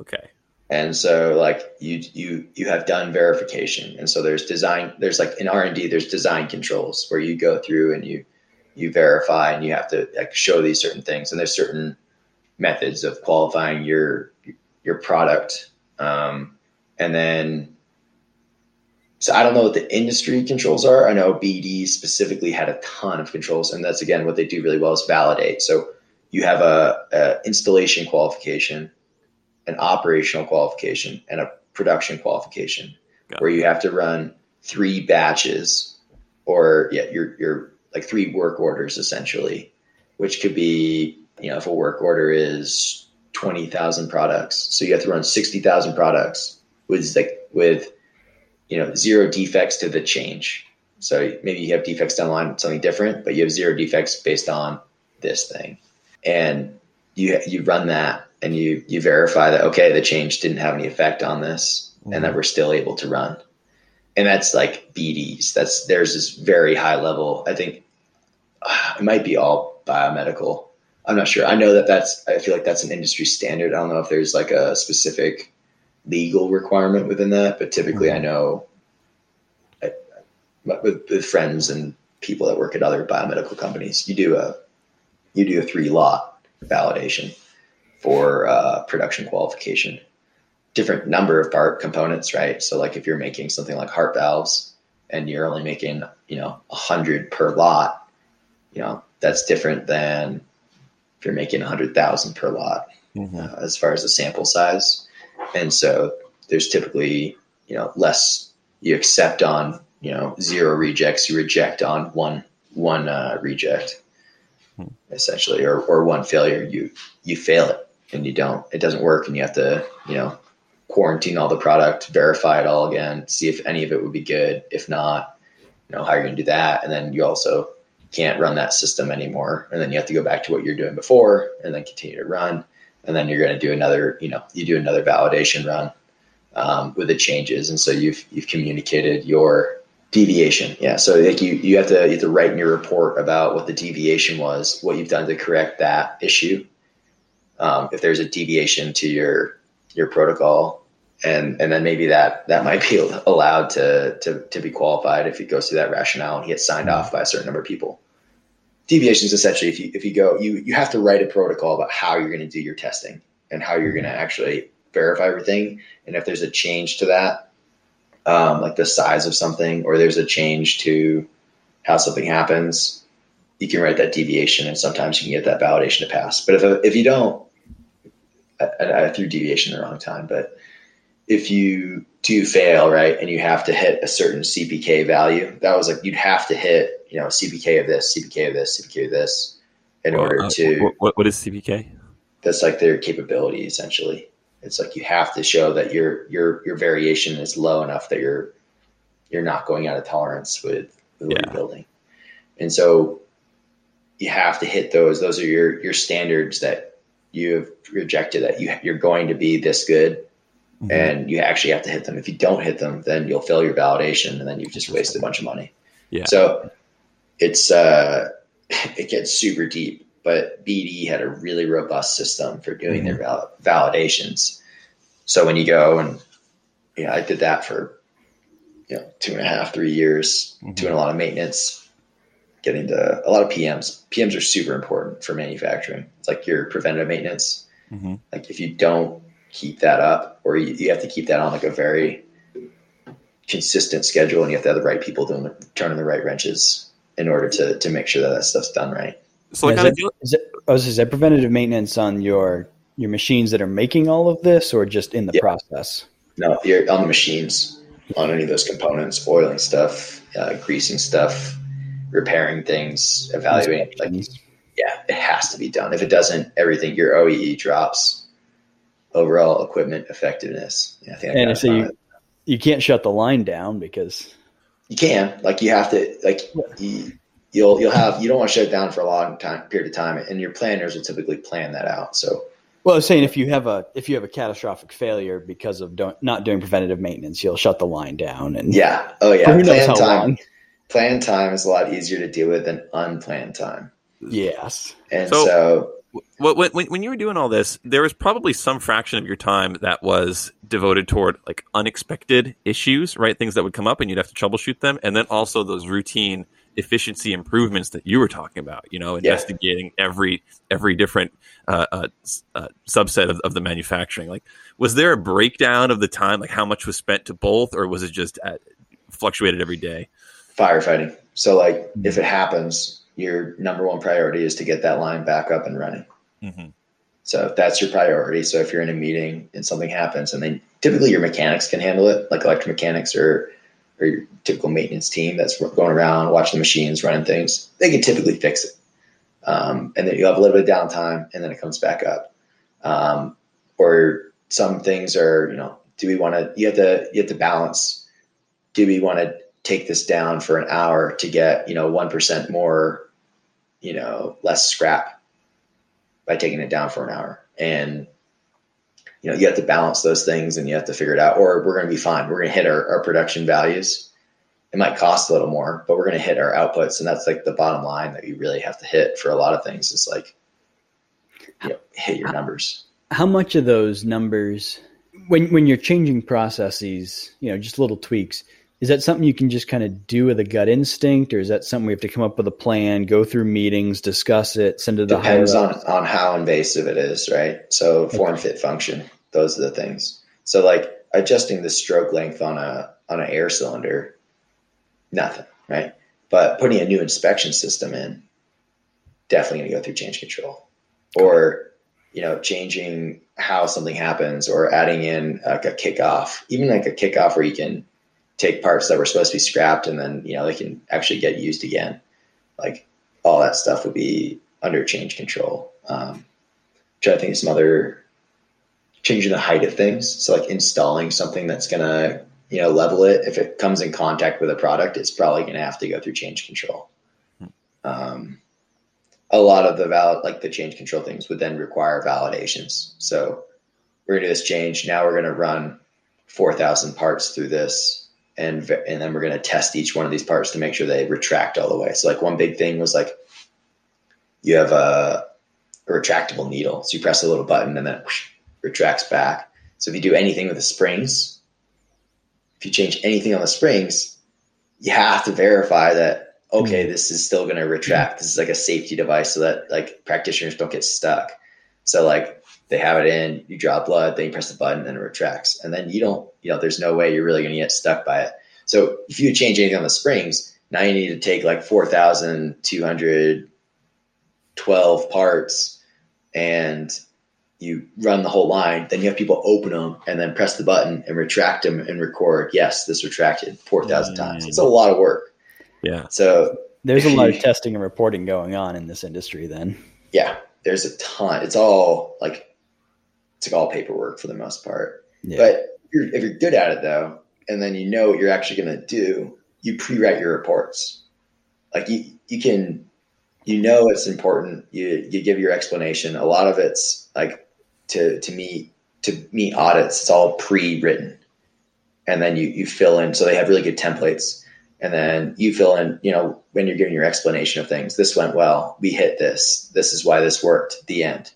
Okay. And so like you, you, you have done verification. And so there's design, there's like in R and D, there's design controls where you go through and you, you verify and you have to like show these certain things. And there's certain methods of qualifying your, your product. Um, and then so i don't know what the industry controls are. I know bd specifically had a ton of controls and that's again what they do really well is validate. So you have a, a installation qualification an operational qualification and a production qualification Got where you have to run three batches or yeah you're you're like three work orders essentially which could be you know if a work order is 20,000 products so you have to run 60,000 products with like with you know zero defects to the change. So maybe you have defects down the line something different but you have zero defects based on this thing. And you you run that and you you verify that okay the change didn't have any effect on this and that we're still able to run. And that's like bds that's there's this very high level i think uh, it might be all biomedical. I'm not sure. I know that that's i feel like that's an industry standard. I don't know if there's like a specific legal requirement within that but typically i know I, with, with friends and people that work at other biomedical companies you do a you do a three lot validation for uh, production qualification. Different number of part components, right? So, like if you're making something like heart valves and you're only making, you know, a hundred per lot, you know, that's different than if you're making a hundred thousand per lot Mhm. uh, as far as the sample size. And so there's typically, you know, less you accept on, you know, zero rejects, you reject on one one uh, reject, essentially, or or one failure. You you fail it and you don't. It doesn't work, and you have to, you know, quarantine all the product, verify it all again, see if any of it would be good. If not, you know, how you're going to do that, and then you also can't run that system anymore, and then you have to go back to what you're doing before, and then continue to run and then you're going to do another you know you do another validation run um, with the changes. And so you've you've communicated your deviation. Yeah. So like you you have to you have to write in your report about what the deviation was what you've done to correct that issue um, if there's a deviation to your your protocol. And and then maybe that that might be allowed to to to be qualified if it goes through that rationale and gets signed off by a certain number of people deviations essentially if you if you go you you have to write a protocol about how you're going to do your testing and how you're going to actually verify everything and if there's a change to that um, like the size of something, or there's a change to how something happens, you can write that deviation, and sometimes you can get that validation to pass. But if if you don't, I, I threw deviation the wrong time, but if you do fail, right, and you have to hit a certain CPK value, that was like you'd have to hit, you know, CPK of this, CPK of this, CPK of this, in Well, order uh, to. what, what is CPK? That's like their capability essentially. It's like you have to show that your your your variation is low enough that you're you're not going out of tolerance with, with Yeah. you're building, and so you have to hit those. Those are your your standards that you have rejected. That you you're going to be this good, Mhm. and you actually have to hit them. If you don't hit them, then you'll fail your validation, and then you've just wasted a bunch of money. Yeah. So it's uh, it gets super deep. But BD had a really robust system for doing their val- validations. So when you go and yeah, I did that for you know two and a half, three years, Mhm. doing a lot of maintenance, getting to a lot of PMs. PMs are super important for manufacturing. It's like your preventative maintenance. Mhm. Like if you don't keep that up, or you, you have to keep that on like a very consistent schedule, and you have to have the right people doing turning the right wrenches in order to to make sure that that stuff's done right. So is, on a that, is, that, oh, is that preventative maintenance on your your machines that are making all of this, or just in the Yeah. process? No, you're on the machines, on any of those components, oiling stuff, uh, greasing stuff, repairing things, evaluating. Like, yeah, it has to be done. If it doesn't, everything your OEE drops. Overall equipment effectiveness. Yeah, I think I and got so it. you you can't shut the line down because you can like you have to like you, you'll you'll have you don't want to shut it down for a long time period of time, and your planners will typically plan that out. So well, I was saying if you have a if you have a catastrophic failure because of don't, not doing preventative maintenance, you'll shut the line down and yeah, oh yeah, who knows plan how time. long. Planned time is a lot easier to deal with than unplanned time, Yes. and So- so What when, when when you were doing all this, there was probably some fraction of your time that was devoted toward like unexpected issues, right? Things that would come up and you'd have to troubleshoot them, and then also those routine efficiency improvements that you were talking about. You know, investigating every every different uh, uh, uh, subset of, of the manufacturing. Like, was there a breakdown of the time, like how much was spent to both, or was it just at, fluctuated every day? firefighting. So like if it happens, your number one priority is to get that line back up and running. Mm-hmm. So that's your priority. So if you're in a meeting and something happens, and then typically your mechanics can handle it, like electromechanics or or your typical maintenance team that's going around watching the machines, running things, they can typically fix it. Um, and then you have a little bit of downtime, and then it comes back up. Um, or some things are, you know, do we want to? You have to you have to balance. Do we want to take this down for an hour to get you know one percent more, you know, less scrap by taking it down for an hour. And you know, you have to balance those things and you have to figure it out, or we're going to be fine. We're going to hit our, our production values. It might cost a little more, but we're going to hit our outputs. And that's like the bottom line that you really have to hit for a lot of things is like, you know, hit your numbers. How much of those numbers when when you're changing processes, you know, just little tweaks, is that something you can just kind of do with a gut instinct, or is that something we have to come up with a plan, go through meetings, discuss it, send it to the higher Depends on, on how invasive it is, right? So form fit function, those are the things. So like adjusting the stroke length on a on an air cylinder, nothing, right? But putting a new inspection system in, definitely going to go through change control, or you know, changing how something happens, or adding in like a kickoff, even like a kickoff where you can take parts that were supposed to be scrapped and then you know they can actually get used again. Like all that stuff would be under change control. Um, trying to think of some other changing the height of things. So like installing something that's gonna you know level it. If it comes in contact with a product, it's probably gonna have to go through change control. Um, a lot of the valid like the change control things would then require validations. So we're gonna do this change. Now we're gonna run four thousand parts through this, and and then we're gonna test each one of these parts to make sure they retract all the way. So like one big thing was like you have a, a retractable needle, so you press a little button and then it whoosh, retracts back. So if you do anything with the springs, if you change anything on the springs, you have to verify that okay, mm-hmm. this is still going to retract. This is like a safety device so that like practitioners don't get stuck. So like they have it in, you draw blood, then you press the button and it retracts. And then you don't, you know, there's no way you're really going to get stuck by it. So if you change anything on the springs, now you need to take like 4,212 parts and you run the whole line. Then you have people open them and then press the button and retract them and record, yes, this retracted 4,000 mm. times. It's a lot of work. Yeah. So there's a lot of testing and reporting going on in this industry then. Yeah. There's a ton. It's all like it's like all paperwork for the most part. Yeah. But if you're, if you're good at it though, and then you know what you're actually going to do, you pre-write your reports. Like you, you can, you know, it's important. You, you give your explanation. A lot of it's like to, to meet, to meet audits. It's all pre-written. And then you, you fill in. So they have really good templates and then you fill in, you know, when you're giving your explanation of things, this went well. We hit this. This is why this worked. The end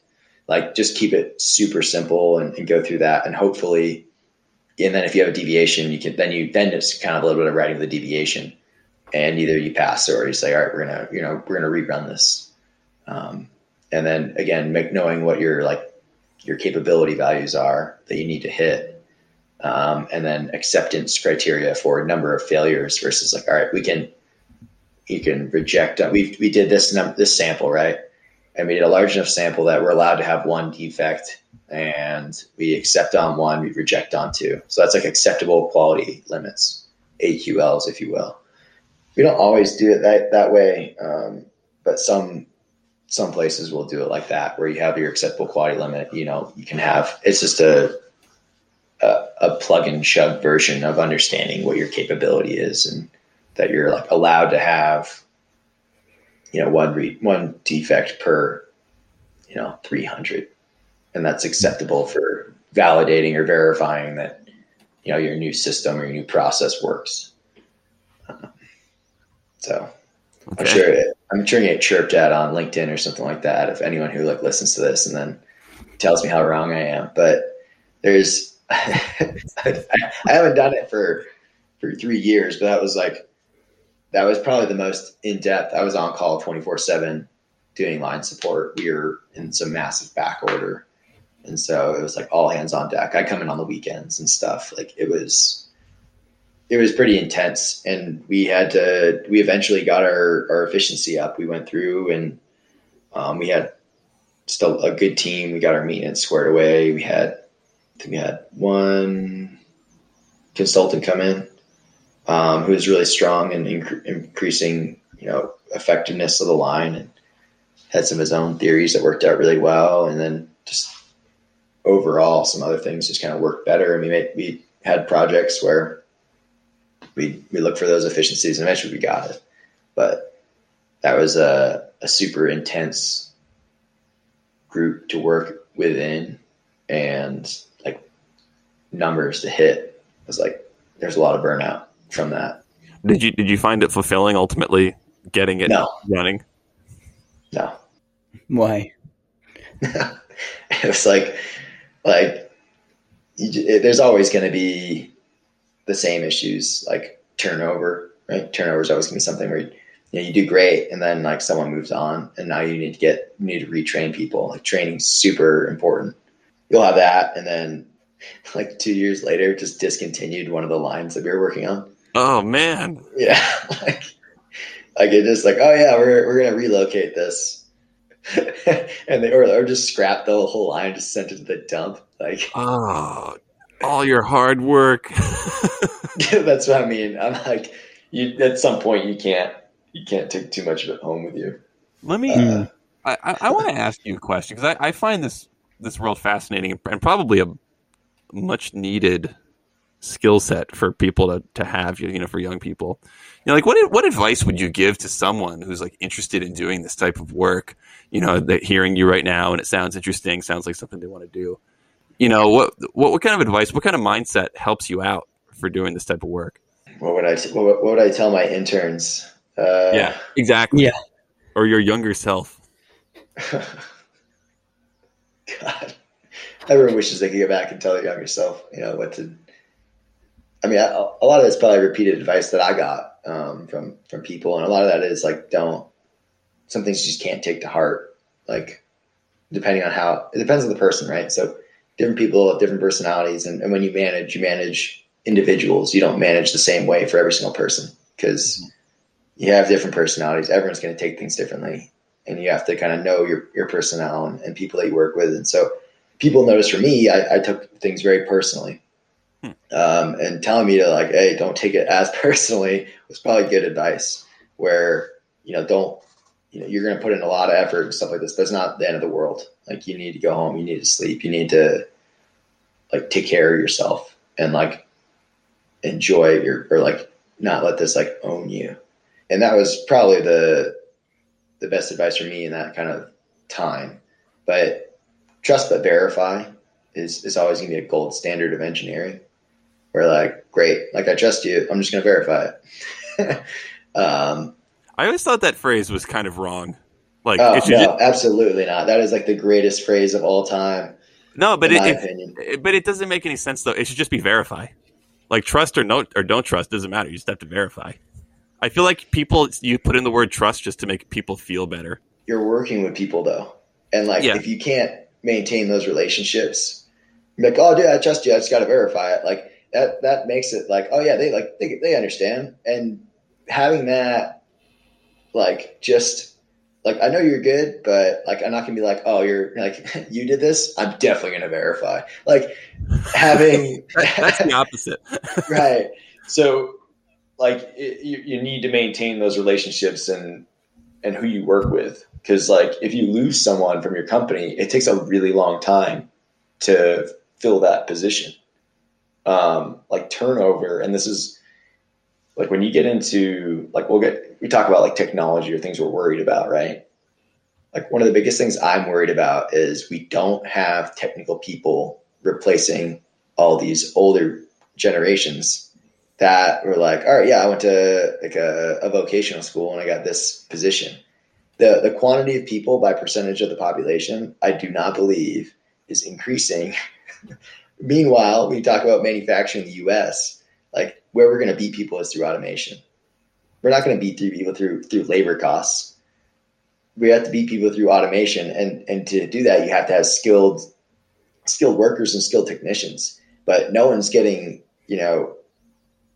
like just keep it super simple and, and, go through that. And hopefully and then if you have a deviation you can then you then it's kind of a little bit of writing the deviation. And either you pass or you say all right we're gonna you know we're gonna rerun this. Um, and then again make knowing what your like your capability values are that you need to hit. Um, and then acceptance criteria for a number of failures versus like all right we can you can reject we we did this this sample right and we did a large enough sample that we're allowed to have one defect and we accept on one, we reject on two. So that's like acceptable quality limits, AQLs, if you will. We don't always do it that, that way, um, but some some places will do it like that, where you have your acceptable quality limit. You know, you can have it's just a a, a plug and shove version of understanding what your capability is, and that you're like allowed to have you know one re- one defect per you know 300 and that's acceptable for validating or verifying that you know your new system or your new process works. Uh, so okay. i'm sure it, i'm sure you get chirped at on linkedin or something like that if anyone who like listens to this and then tells me how wrong i am. But there's I haven't done it for for three years but that was like that was probably the most in depth. I was on call 24 7 doing line support. We were in some massive back order. And so it was like all hands on deck. I come in on the weekends and stuff. Like it was, it was pretty intense. And we had to, we eventually got our, our efficiency up. We went through and um, we had still a good team. We got our maintenance squared away. We had, I think we had one consultant come in um, who was really strong in increasing, you know, effectiveness of the line and had some of his own theories that worked out really well. And then just overall, some other things just kind of worked better. And we we had projects where we, we looked for those efficiencies and eventually we got it. But that was a, a super intense group to work within and like numbers to hit. It was like, there's a lot of burnout from that. Did you did you find it fulfilling ultimately getting it no. running? No. Why? it was like like you, there's always going to be the same issues like turnover, right? Turnover is always going to be something where you, you, know, you do great and then like someone moves on and now you need to get you need to retrain people. Like training's super important. You'll have that and then like two years later just discontinued one of the lines that we were working on Oh man. Yeah. like, like it just like, oh yeah, we're we're gonna relocate this. and they or, or just scrap the whole line, just sent it to the dump. Like Oh all your hard work. That's what I mean. I'm like you at some point you can't you can't take too much of it home with you. Let me uh, I, I, I want to ask you a question because I, I find this this world fascinating and probably a much needed skill set for people to, to have, you know, for young people. You know, like what what advice would you give to someone who's like interested in doing this type of work? You know, that hearing you right now and it sounds interesting, sounds like something they want to do. You know, what what what kind of advice, what kind of mindset helps you out for doing this type of work? What would I what, what would I tell my interns? Uh, yeah, exactly. Yeah, or your younger self. God, everyone wishes they could go back and tell their younger self, you know, what to I mean, a lot of it's probably repeated advice that I got um, from from people, and a lot of that is like, don't some things you just can't take to heart. Like, depending on how it depends on the person, right? So different people have different personalities, and, and when you manage, you manage individuals. You don't manage the same way for every single person because you have different personalities. Everyone's going to take things differently, and you have to kind of know your your personnel and, and people that you work with. And so, people notice for me, I, I took things very personally. Um, and telling me to like, hey, don't take it as personally was probably good advice. Where you know, don't you know, you're going to put in a lot of effort and stuff like this, but it's not the end of the world. Like you need to go home, you need to sleep, you need to like take care of yourself and like enjoy your or like not let this like own you. And that was probably the the best advice for me in that kind of time. But trust but verify is is always going to be a gold standard of engineering. Where like, great, like I trust you, I'm just going to verify it. um, I always thought that phrase was kind of wrong. Like, oh, no, just... absolutely not. That is like the greatest phrase of all time. No, but it, it, but it doesn't make any sense though. It should just be verify. Like trust or no or don't trust doesn't matter. You just have to verify. I feel like people you put in the word trust just to make people feel better. You're working with people though, and like yeah. if you can't maintain those relationships, like oh dude, I trust you. I just got to verify it. Like that that makes it like oh yeah they like they they understand and having that like just like I know you're good, but like I'm not gonna be like, oh, you're like you did this. I'm definitely gonna verify. Like having that's the opposite, right? So like it, you, you need to maintain those relationships and and who you work with because like if you lose someone from your company, it takes a really long time to fill that position. Um, like turnover, and this is like when you get into like we'll get we talk about like technology or things we're worried about, right? Like one of the biggest things I'm worried about is we don't have technical people replacing all these older generations that were like, all right, yeah, I went to like a, a vocational school and I got this position. The the quantity of people by percentage of the population, I do not believe is increasing. Meanwhile, we talk about manufacturing in the US, like where we're going to beat people is through automation. We're not going to beat through people through through labor costs. We have to beat people through automation, and and to do that, you have to have skilled skilled workers and skilled technicians. But no one's getting you know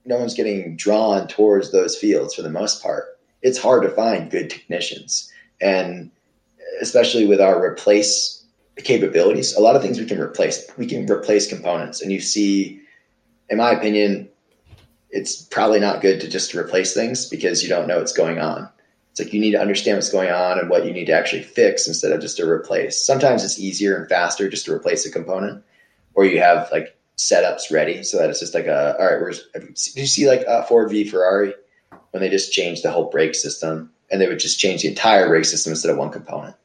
no one's getting drawn towards those fields for the most part. It's hard to find good technicians, and especially with our replace capabilities, a lot of things we can replace. We can replace components, and you see, in my opinion, it's probably not good to just replace things because you don't know what's going on. It's like you need to understand what's going on and what you need to actually fix instead of just to replace. Sometimes it's easier and faster just to replace a component, or you have like setups ready so that it's just like a all right. Where's did you see like uh, Ford v Ferrari when they just changed the whole brake system and they would just change the entire brake system instead of one component,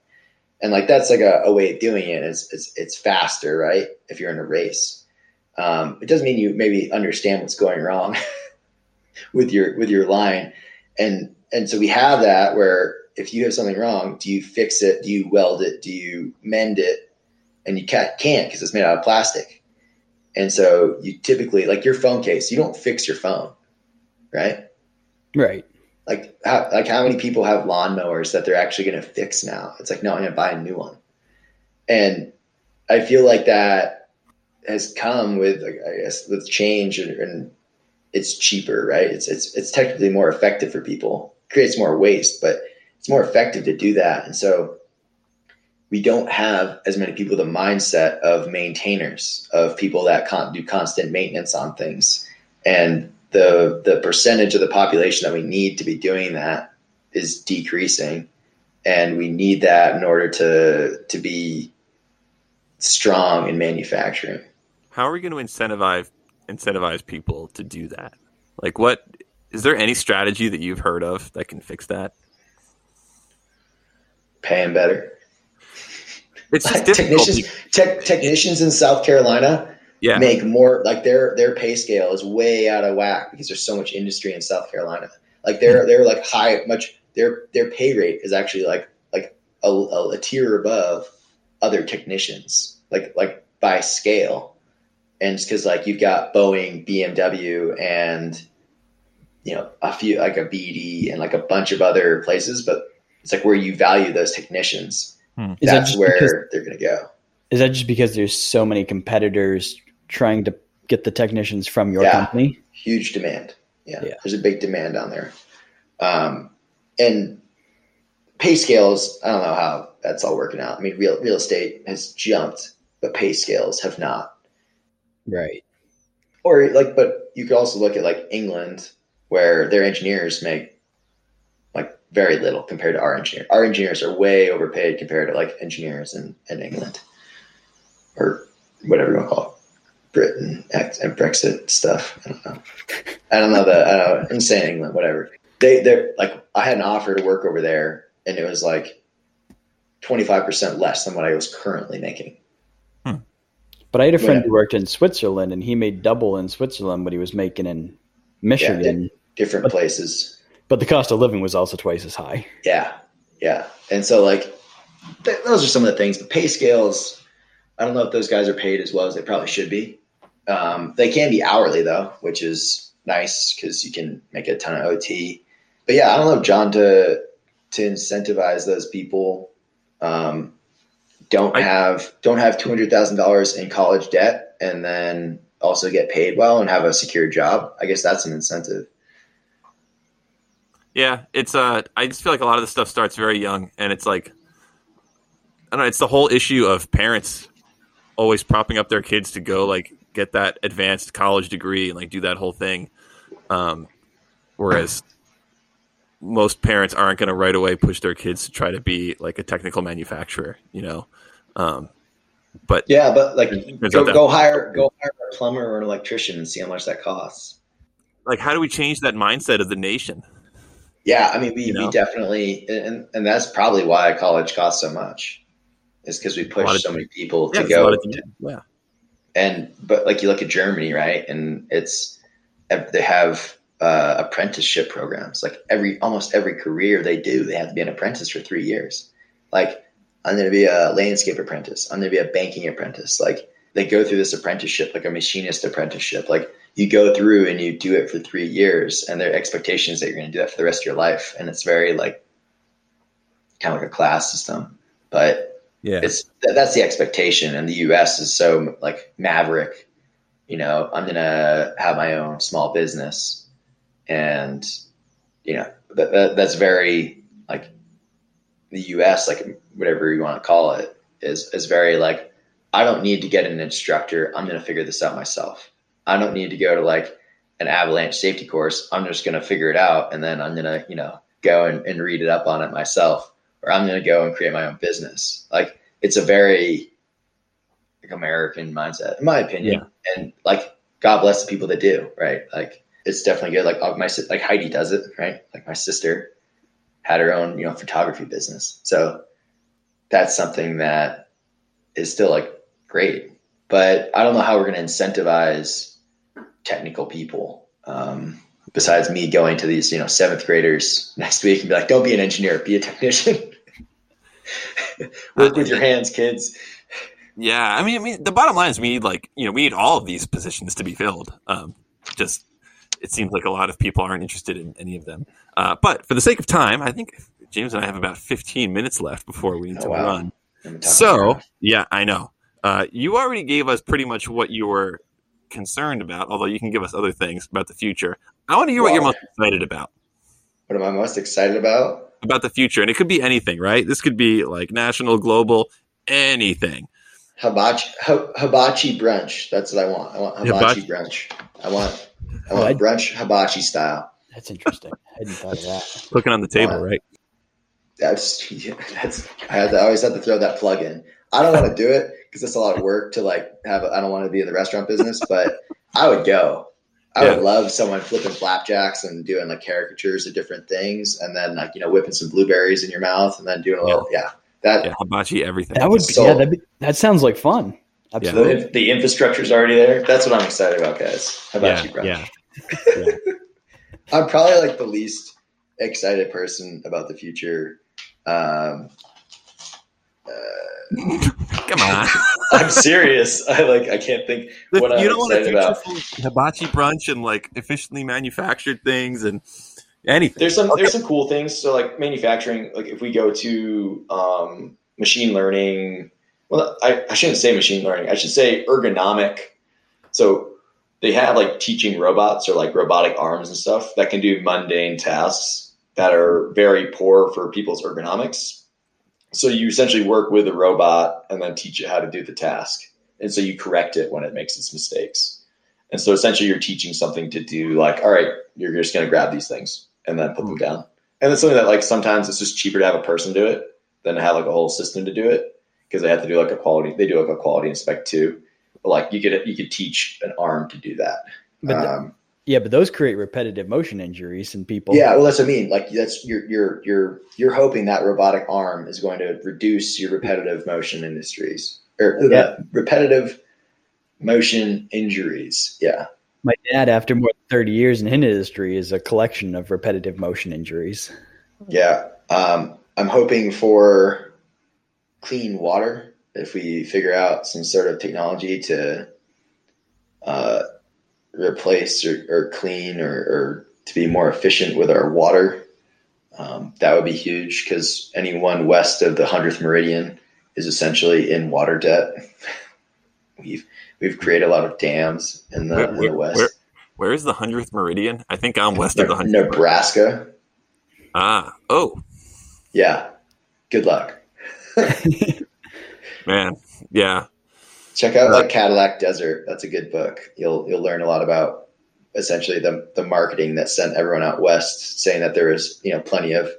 and like that's like a, a way of doing it. It's, it's it's faster, right? If you're in a race, um, it doesn't mean you maybe understand what's going wrong with your with your line, and and so we have that where if you have something wrong, do you fix it? Do you weld it? Do you mend it? And you can't because it's made out of plastic. And so you typically like your phone case, you don't fix your phone, right? Right. Like how like how many people have lawnmowers that they're actually going to fix now? It's like no, I'm going to buy a new one. And I feel like that has come with, I guess, with change and, and it's cheaper, right? It's it's it's technically more effective for people. creates more waste, but it's more effective to do that. And so we don't have as many people the mindset of maintainers, of people that do constant maintenance on things. And the the percentage of the population that we need to be doing that is decreasing. And we need that in order to to be strong in manufacturing how are we going to incentivize incentivize people to do that? Like, what is there any strategy that you've heard of that can fix that? Paying better. It's like technicians. Te- technicians in South Carolina yeah. make more. Like their their pay scale is way out of whack because there's so much industry in South Carolina. Like they're they're like high much. Their their pay rate is actually like like a, a, a tier above other technicians. Like like by scale and it's because like you've got Boeing, BMW, and you know a few like a BD and like a bunch of other places, but it's like where you value those technicians Hmm. Is that that's where because- they're going to go. Is that just because there's so many competitors trying to get the technicians from your Yeah. company? Huge demand. Yeah, Yeah. there's a big demand down there. Um, and pay scales, I don't know how that's all working out. I mean, real real estate has jumped, but pay scales have not. Right. Or like, but you could also look at like England, where their engineers make like very little compared to our engineers. Our engineers are way overpaid compared to like engineers in, in England, or whatever you want to call it, Britain and Brexit stuff. I don't know. I don't know the. I don't know. I'm saying England, whatever. They they're like I had an offer to work over there, and it was like twenty five percent less than what I was currently making. Hmm. But I had a friend Yeah. who worked in Switzerland and he made double in Switzerland what he was making in Michigan. Different places. but the cost of living was also twice as high. Yeah, yeah. And so like th- those are some of the things. But pay scales, I don't know if those guys are paid as well as they probably should be. Um, they can be hourly though, which is nice because you can make a ton of OT. But yeah, I don't know, John, to to incentivize those people. Um, don't I- have don't have two hundred thousand dollars in college debt and then also get paid well and have a secure job. I guess that's an incentive. Yeah, it's uh I just feel like a lot of the stuff starts very young and it's like I don't know, it's the whole issue of parents always propping up their kids to go like get that advanced college degree and like do that whole thing. Um whereas most parents aren't going to right away push their kids to try to be like a technical manufacturer, you know. Um but Yeah, but like go, go hire go hire a plumber or an electrician and see how much that costs. like how do we change that mindset of the nation? Yeah, I mean we, You know? we definitely and and that's probably why college costs so much. Is because we push so many people Yeah, to there's a lot go yeah. And but like you look at Germany, right? And it's they have uh, apprenticeship programs. Like every almost every career they do, they have to be an apprentice for three years. Like I'm going to be a landscape apprentice. I'm going to be a banking apprentice. Like they go through this apprenticeship, like a machinist apprenticeship. Like you go through and you do it for three years, and their expectations that you're going to do that for the rest of your life. And it's very like kind of like a class system, but Yeah. it's that, that's the expectation and the us is so like maverick. You know i'm gonna have my own small business and you know that, that, that's very like the us like whatever you want to call it is is very like i don't need to get an instructor. I'm gonna figure this out myself. I don't need to go to like an avalanche safety course. I'm just gonna figure it out and then i'm gonna you know go and, and read it up on it myself or i'm gonna go and create my own business like it's a very like American mindset, in my opinion. And like, God bless the people that do, right? Like, it's definitely good. Like my like Heidi does it, right? Like my sister had her own, you know, photography business, so that's something that is still like great. But I don't know how we're going to incentivize technical people. Um, besides me going to these, you know, seventh graders next week and be like, "Don't be an engineer, be a technician." Work with your hands, kids. Yeah, I mean, I mean, the bottom line is we need like you know we need all of these positions to be filled. Um, just it seems like a lot of people aren't interested in any of them. Uh, but for the sake of time, I think James and I have about 15 minutes left before we need Oh, to wow. run. So yeah, I know. Uh, you already gave us pretty much what you were concerned about, although you can give us other things about the future. I want to hear what you're most excited about what am I most excited about? About the future, and it could be anything, right? This could be like national, global, anything. Hibachi, hi- hibachi brunch. That's what I want. I want hibachi, Hibachi? brunch. I want, I Oh, want I- brunch hibachi style. That's interesting. I hadn't thought of that. Cooking on the table, Wow. right? That's, yeah, that's I had to I always have to throw that plug in. I don't want to do it because it's a lot of work to like have. I don't want to be in the restaurant business, but I would go. I Yeah. would love someone flipping flapjacks and doing like caricatures of different things, and then like you know whipping some blueberries in your mouth, and then doing a little yeah. That Yeah, hibachi, everything. That would be, So- yeah, that'd be, that sounds like fun. Absolutely. the, the infrastructure's already there. That's what I'm excited about, guys. Hibachi yeah, brunch. yeah. I'm probably like the least excited person about the future. Um, Come on. I'm serious. I like. I can't think The- what I'm you don't want a about. hibachi brunch and like efficiently manufactured things and anything. There's some Okay. there's some cool things. So like manufacturing, like if we go to um, machine learning. Well, I, I shouldn't say machine learning. I should say ergonomic. So they have like teaching robots or like robotic arms and stuff that can do mundane tasks that are very poor for people's ergonomics. So you essentially work with a robot and then teach it how to do the task. And so you correct it when it makes its mistakes. And so essentially you're teaching something to do like, all right, you're just going to grab these things and then put them down. And it's something that like sometimes it's just cheaper to have a person do it than to have like a whole system to do it because they have to do like a quality, they do like a quality inspect too. But like you could, you could teach an arm to do that. But Um, Yeah, but those create repetitive motion injuries in people. yeah, well, that's what I mean. Like that's you're you're you're you're hoping that robotic arm is going to reduce your repetitive motion industries or Yeah. uh, repetitive motion injuries. Yeah, My dad, after more than 30 years in the industry, is a collection of repetitive motion injuries. yeah. Um, I'm hoping for clean water. If we figure out some sort of technology to uh, replace or, or clean or, or to be more efficient with our water, um, that would be huge because anyone west of the hundredth meridian is essentially in water debt. we've we've created a lot of dams in the, in the west. where- where is the hundredth meridian? I think I'm west of the hundredth. Nebraska. Ah, oh Yeah. Good luck. man, yeah. Check out like Cadillac Desert. That's a good book. You'll you'll learn a lot about essentially the the marketing that sent everyone out west, saying that there is you know plenty of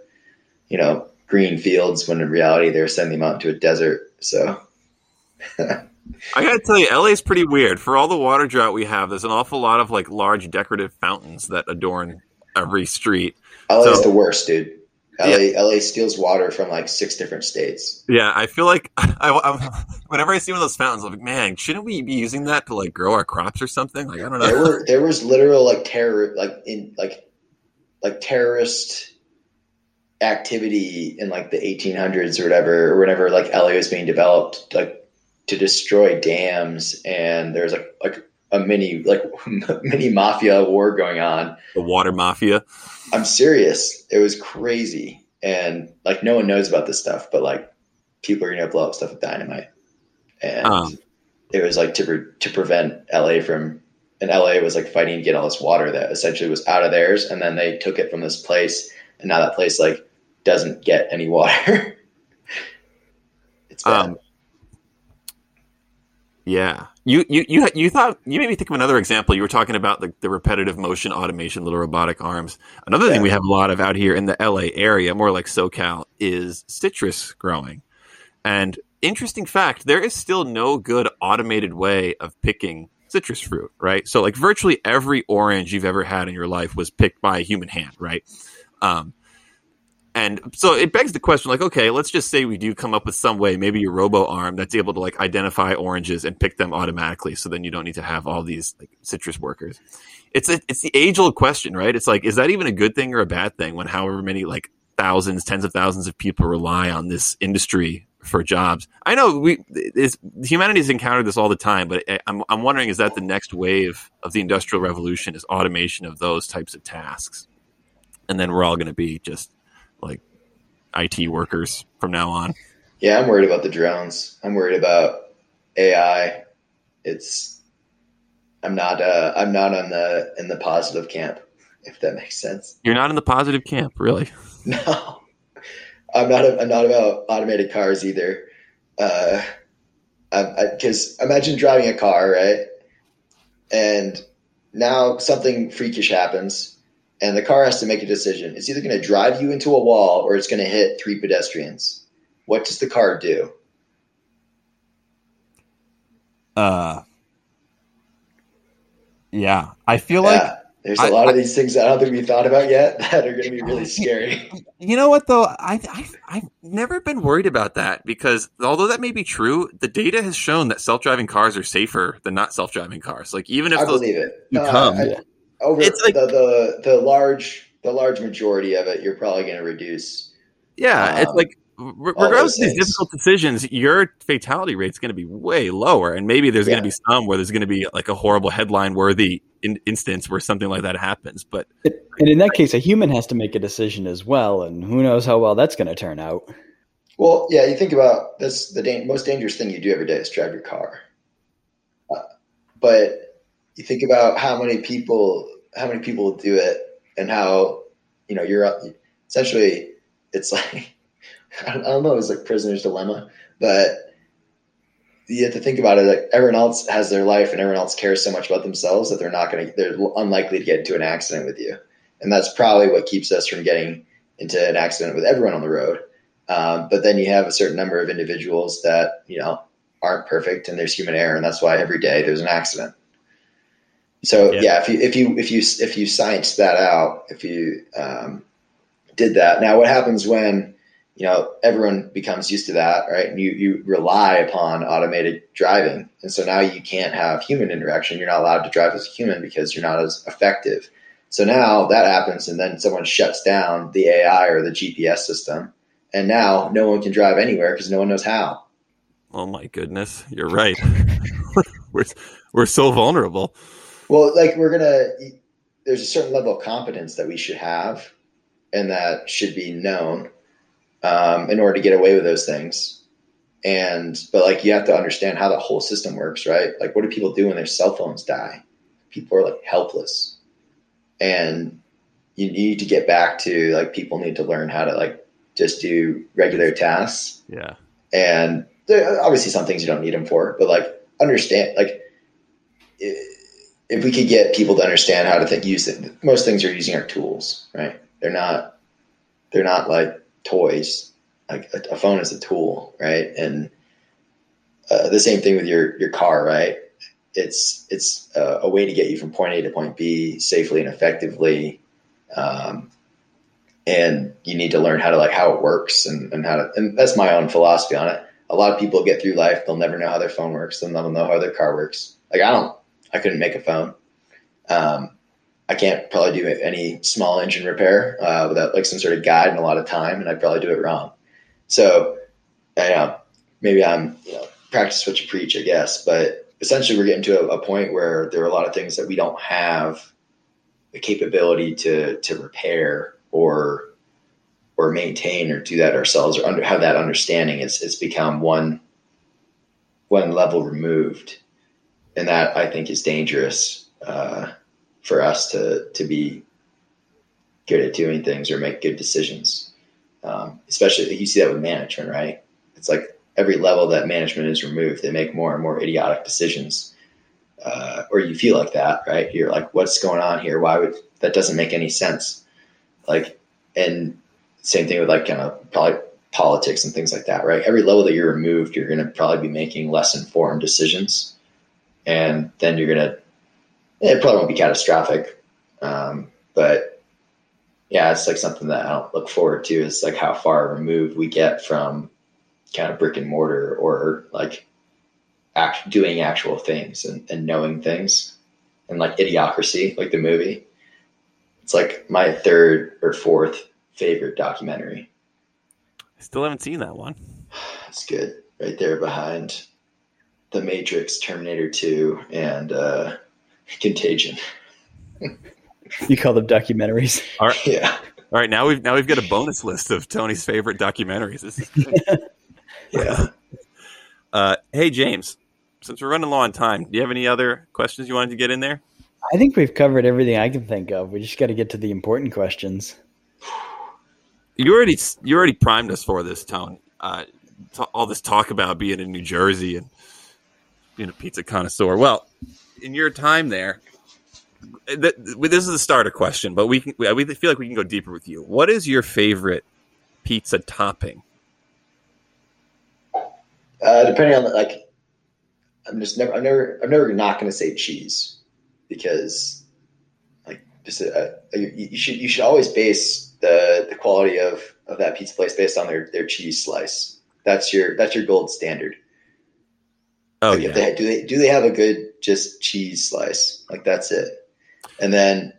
you know green fields when in reality they're sending them out to a desert. So I gotta tell you, LA is pretty weird. For all the water drought we have, there's an awful lot of like large decorative fountains that adorn every street. LA is So- the worst, dude. LA LA steals water from like six different states. Yeah, I feel like I, I, whenever I see one of those fountains, I'm like, man, shouldn't we be using that to like grow our crops or something? Like, I don't know. There were there was literal like terror like in like like terrorist activity in like the 1800s or whatever or whenever like LA was being developed like to destroy dams and there's like like a mini like mini mafia war going on. The water mafia. I'm serious. It was crazy and like no one knows about this stuff but like people are going to blow up stuff with dynamite. And it was like to pre- to prevent LA from and LA was like fighting to get all this water that essentially was out of theirs and then they took it from this place and now that place like doesn't get any water. it's bad. Um, Yeah, you you you you thought you made me think of another example. You were talking about the, the repetitive motion automation, little robotic arms. Another thing we have a lot of out here in the LA area, more like SoCal, is citrus growing. And interesting fact, there is still no good automated way of picking citrus fruit, right? So like virtually every orange you've ever had in your life was picked by a human hand, right? Um, and so it begs the question, like, okay, let's just say we do come up with some way, maybe your robo arm that's able to like identify oranges and pick them automatically. So then you don't need to have all these like citrus workers. It's a, it's the age old question, right? It's like, is that even a good thing or a bad thing when however many like thousands, tens of thousands of people rely on this industry for jobs? I know we, it's, humanity's encountered this all the time, but I- I'm, I'm wondering, is that the next wave of the industrial revolution is automation of those types of tasks? And then we're all going to be just IT workers from now on. yeah, I'm worried about the drones. I'm worried about AI. It's I'm not uh I'm not on the in the positive camp if that makes sense. You're not in the positive camp, really. No, I'm not. I'm not about automated cars either. Uh, because imagine driving a car, right? And now something freakish happens, and the car has to make a decision. It's either going to drive you into a wall or it's going to hit three pedestrians. What does the car do? Uh, yeah, I feel like there's a I- lot of I- these things I don't think we thought about yet that are going to be really scary. you know what though. I, I I've never been worried about that because although that may be true, the data has shown that self-driving cars are safer than not self-driving cars. Like even if I those believe it. you No, come. I- over It's like- the, the the large the large majority of it, you're probably going to reduce. Yeah, it's Um, like regardless of these difficult decisions, your fatality rate's going to be way lower, and maybe there's going to be some where there's going to be like a horrible headline-worthy in- instance where something like that happens. But And in that case, a human has to make a decision as well, and who knows how well that's going to turn out. Well, yeah, you think about this. The da- most dangerous thing you do every day is drive your car. Uh, but you think about how many people, how many people do it, and how you know you're essentially. It's like I don't know. It's like prisoner's dilemma, but you have to think about it. Like everyone else has their life, and everyone else cares so much about themselves that they're not going to. They're unlikely to get into an accident with you, and that's probably what keeps us from getting into an accident with everyone on the road. Um, but then you have a certain number of individuals that you know aren't perfect, and there's human error, and that's why every day there's an accident. So yeah, yeah if you if you if you if you science that out, if you um, did that, now what happens when you know everyone becomes used to that, right? And you you rely upon automated driving, and so now you can't have human interaction. You're not allowed to drive as a human because you're not as effective. So now that happens, and then someone shuts down the AI or the GPS system, and now no one can drive anywhere because no one knows how. Oh my goodness, you're right. we're we're so vulnerable. Well, like we're gonna. There's a certain level of competence that we should have, and that should be known um, in order to get away with those things. And but like you have to understand how the whole system works, right? Like, what do people do when their cell phones die? People are like helpless and you need to get back to like people need to learn how to like just do regular tasks. Yeah. And there obviously some things you don't need them for, but like understand like if we could get people to understand how to think, use it. Most things are using our tools, right? They're not they're not like toys. Like a, a phone is a tool, right? And uh, the same thing with your your car, right? it's it's a, a, way to get you from point A to point B safely and effectively. Um, and you need to learn how to like how it works and, and how to and that's my own philosophy on it. A lot of people get through life, they'll never know how their phone works, they'll never know how their car works. Like I don't I couldn't make a phone. Um, I can't probably do any small engine repair uh, without like some sort of guide and a lot of time, and I'd probably do it wrong. So, I know maybe I'm you know, practice what you preach, I guess, but essentially we're getting to a, a, point where there are a lot of things that we don't have the capability to to repair or or maintain or do that ourselves or under, have that understanding. It's it's become one one level removed, and that I think is dangerous uh, for us to to be good at doing things or make good decisions. Um, especially you see that with management, right? It's like every level that management is removed, they make more and more idiotic decisions. Uh, or you feel like that, right? You're like, what's going on here? Why would that doesn't make any sense? Like, and same thing with like kind of probably politics and things like that, right? Every level that you're removed, you're going to probably be making less informed decisions, and then you're going to. It probably won't be catastrophic, um, but yeah, it's like something that I don't look forward to. Is like how far removed we get from kind of brick and mortar or like act, doing actual things and, and knowing things and like idiocracy like the movie it's like my third or fourth favorite documentary i still haven't seen that one it's good right there behind the matrix terminator 2 and uh contagion you call them documentaries all right yeah all right now we've now we've got a bonus list of tony's favorite documentaries yeah. Uh, hey, James, since we're running low on time, do you have any other questions you wanted to get in there? I think we've covered everything I can think of. We just got to get to the important questions. You already you already primed us for this, Tone. Uh, t- all this talk about being in New Jersey and being a pizza connoisseur. Well, in your time there, th- this is a starter question, but we can, we feel like we can go deeper with you. What is your favorite pizza topping? Uh, depending on the, like, I'm just never, I'm never, I'm never not going to say cheese because, like, just uh, you, you, should, you should always base the the quality of of that pizza place based on their their cheese slice. That's your that's your gold standard. Oh like yeah. They, do they do they have a good just cheese slice? Like that's it. And then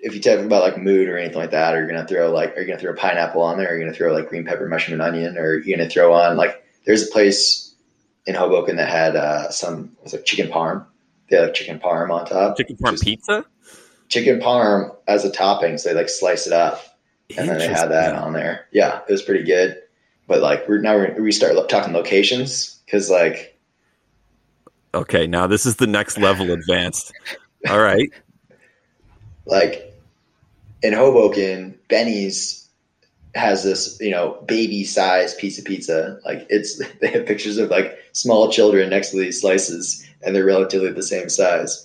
if you talk about like mood or anything like that, are you gonna throw like are you gonna throw a pineapple on there? Are you gonna throw like green pepper, mushroom, and onion? Or are you gonna throw on like there's a place in Hoboken that had uh, some was like chicken parm. They had like chicken parm on top. Chicken parm pizza. Chicken parm as a topping, so they like slice it up, and then they had that on there. Yeah, it was pretty good. but like we're now we're, we start talking locations because like Okay, now this is the next level advanced. All right. like in Hoboken, Benny's has this, you know, baby size piece of pizza. Like it's they have pictures of like small children next to these slices and they're relatively the same size.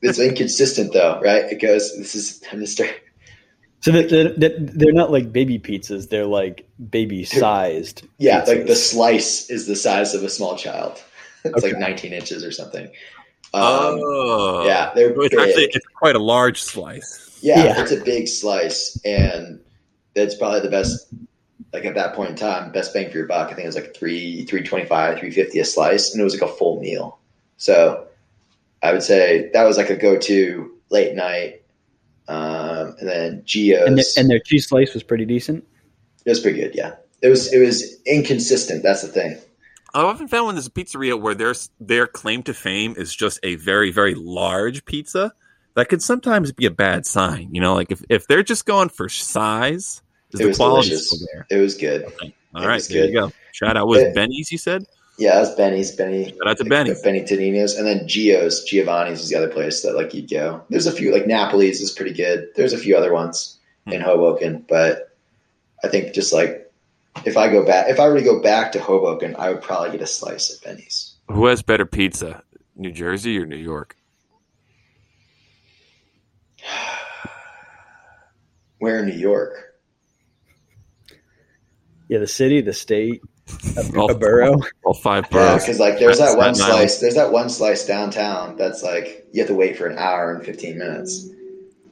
It's inconsistent though, right? It goes this is I'm gonna start So that they're, they're not like baby pizzas; they're like baby-sized. Yeah, pizzas. like the slice is the size of a small child. It's Okay. like 19 inches or something. Um, oh. yeah, they're So It's big. actually it's quite a large slice. Yeah, Yeah. it's a big slice, and that's probably the best. Like at that point in time, best bang for your buck. I think it was like three, three twenty-five, three fifty a slice, and it was like a full meal. So I would say that was like a go-to late night. Um, and then Gio's, and, their, and their cheese slice was pretty decent. it was pretty good. Yeah, it was it was inconsistent. That's the thing. I often found when there's a pizzeria where their their claim to fame is just a very very large pizza, that could sometimes be a bad sign. You know, like if, if they're just going for size, is It the was quality delicious. still there? It was good. All It right, there you go. Shout out was It- Benny's. You said Yeah, that's Benny's. Benny. shout out to Benny's. Benny Tudino's, and then Gio's, Giovanni's is the other place that like you'd go. There's a few like Napoli's is pretty good. There's a few other ones in hmm. Hoboken, but I think just like if I go back, if I were to go back to Hoboken, I would probably get a slice at Benny's. Who has better pizza, New Jersey or New York? Where in New York? Yeah, the city, the state, a, All- a borough. All five Yeah, boroughs. because like there's that one slice. There's that one slice downtown that's like you have to wait for an hour and 15 minutes,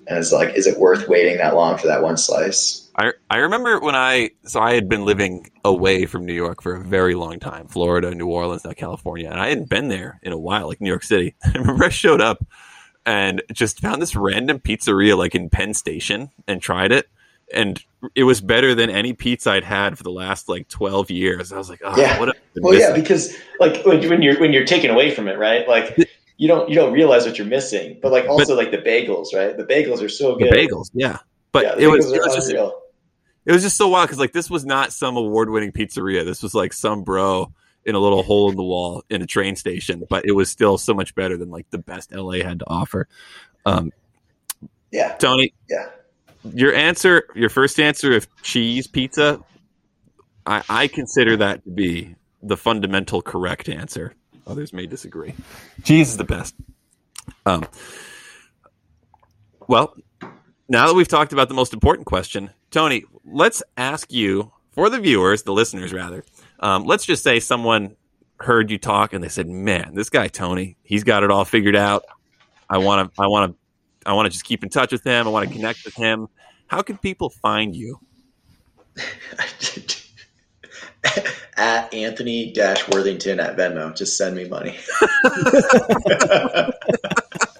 and it's like, is it worth waiting that long for that one slice? I remember when I so I had been living away from New York for a very long time, Florida, New Orleans, now California, and I hadn't been there in a while, like New York City. I remember I showed up and just found this random pizzeria like in Penn Station and tried it, and it was better than any pizza I'd had for the last like twelve years. I was like, oh, Yeah. what? Well, yeah, because like when, you're when you're taken away from it, right? Like you don't you don't realize what you're missing. But like also like the bagels, right? The bagels are so the good. bagels, yeah. But yeah, it was it was just. It was just so wild because like this was not some award-winning pizzeria. This was like some bro in a little hole in the wall in a train station, but it was still so much better than like the best LA had to offer. Um, yeah, Tony, yeah. your answer, your first answer of cheese pizza, I, I consider that to be the fundamental correct answer. Others may disagree. Cheese is the best. Um, well, now that we've talked about the most important question, Tony, let's ask you for the viewers, the listeners rather. Um, let's just say someone heard you talk and they said, "Man, this guy Tony, he's got it all figured out. I want to, I want to, I want to just keep in touch with him. I want to connect with him. How can people find you?" at Anthony Dash Worthington at Venmo. Just send me money.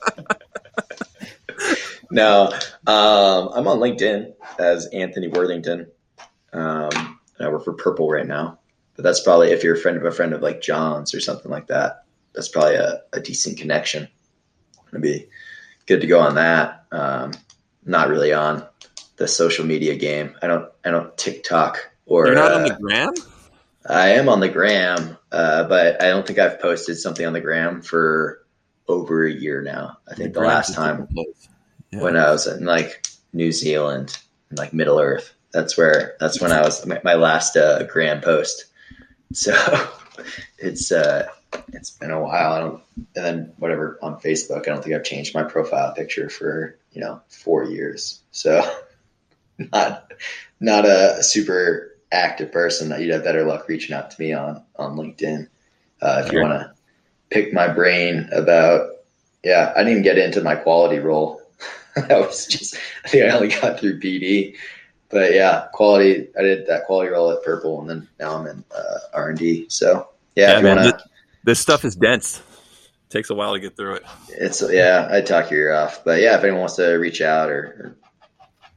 no, um, I'm on LinkedIn as Anthony Worthington. Um, I work for Purple right now, but that's probably if you're a friend of a friend of like John's or something like that. That's probably a, a decent connection. It'd be good to go on that. Um, not really on the social media game. I don't. I don't TikTok or. You're not uh, on the gram. I am on the gram, uh, but I don't think I've posted something on the gram for over a year now. I think the, Gram's last time place. Yeah. when I was in like New Zealand, and like Middle Earth, that's where that's when I was my, my last uh, gram post. So it's uh, it's been a while. I don't, and then whatever on Facebook, I don't think I've changed my profile picture for you know four years. So not not a super active person. That you'd have better luck reaching out to me on on LinkedIn uh, if you want to pick my brain about. Yeah, I didn't even get into my quality role. I was just I think I only got through PD, but yeah, quality. I did that quality role at Purple, and then now I'm in uh, R and D. So yeah, Yeah, man, want to. This stuff is dense. takes a while to get through it. It's yeah, I talk your ear off, but yeah, if anyone wants to reach out or, or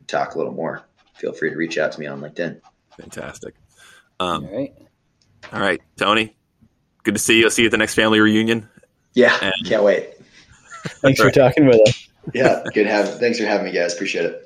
talk a little more, feel free to reach out to me on LinkedIn. Fantastic. All Um, right. all right, Tony. Good to see you. I'll see you at the next family reunion. Yeah, And- can't wait. Thanks for talking with us. Yeah, good have. Thanks for having me, guys. Appreciate it.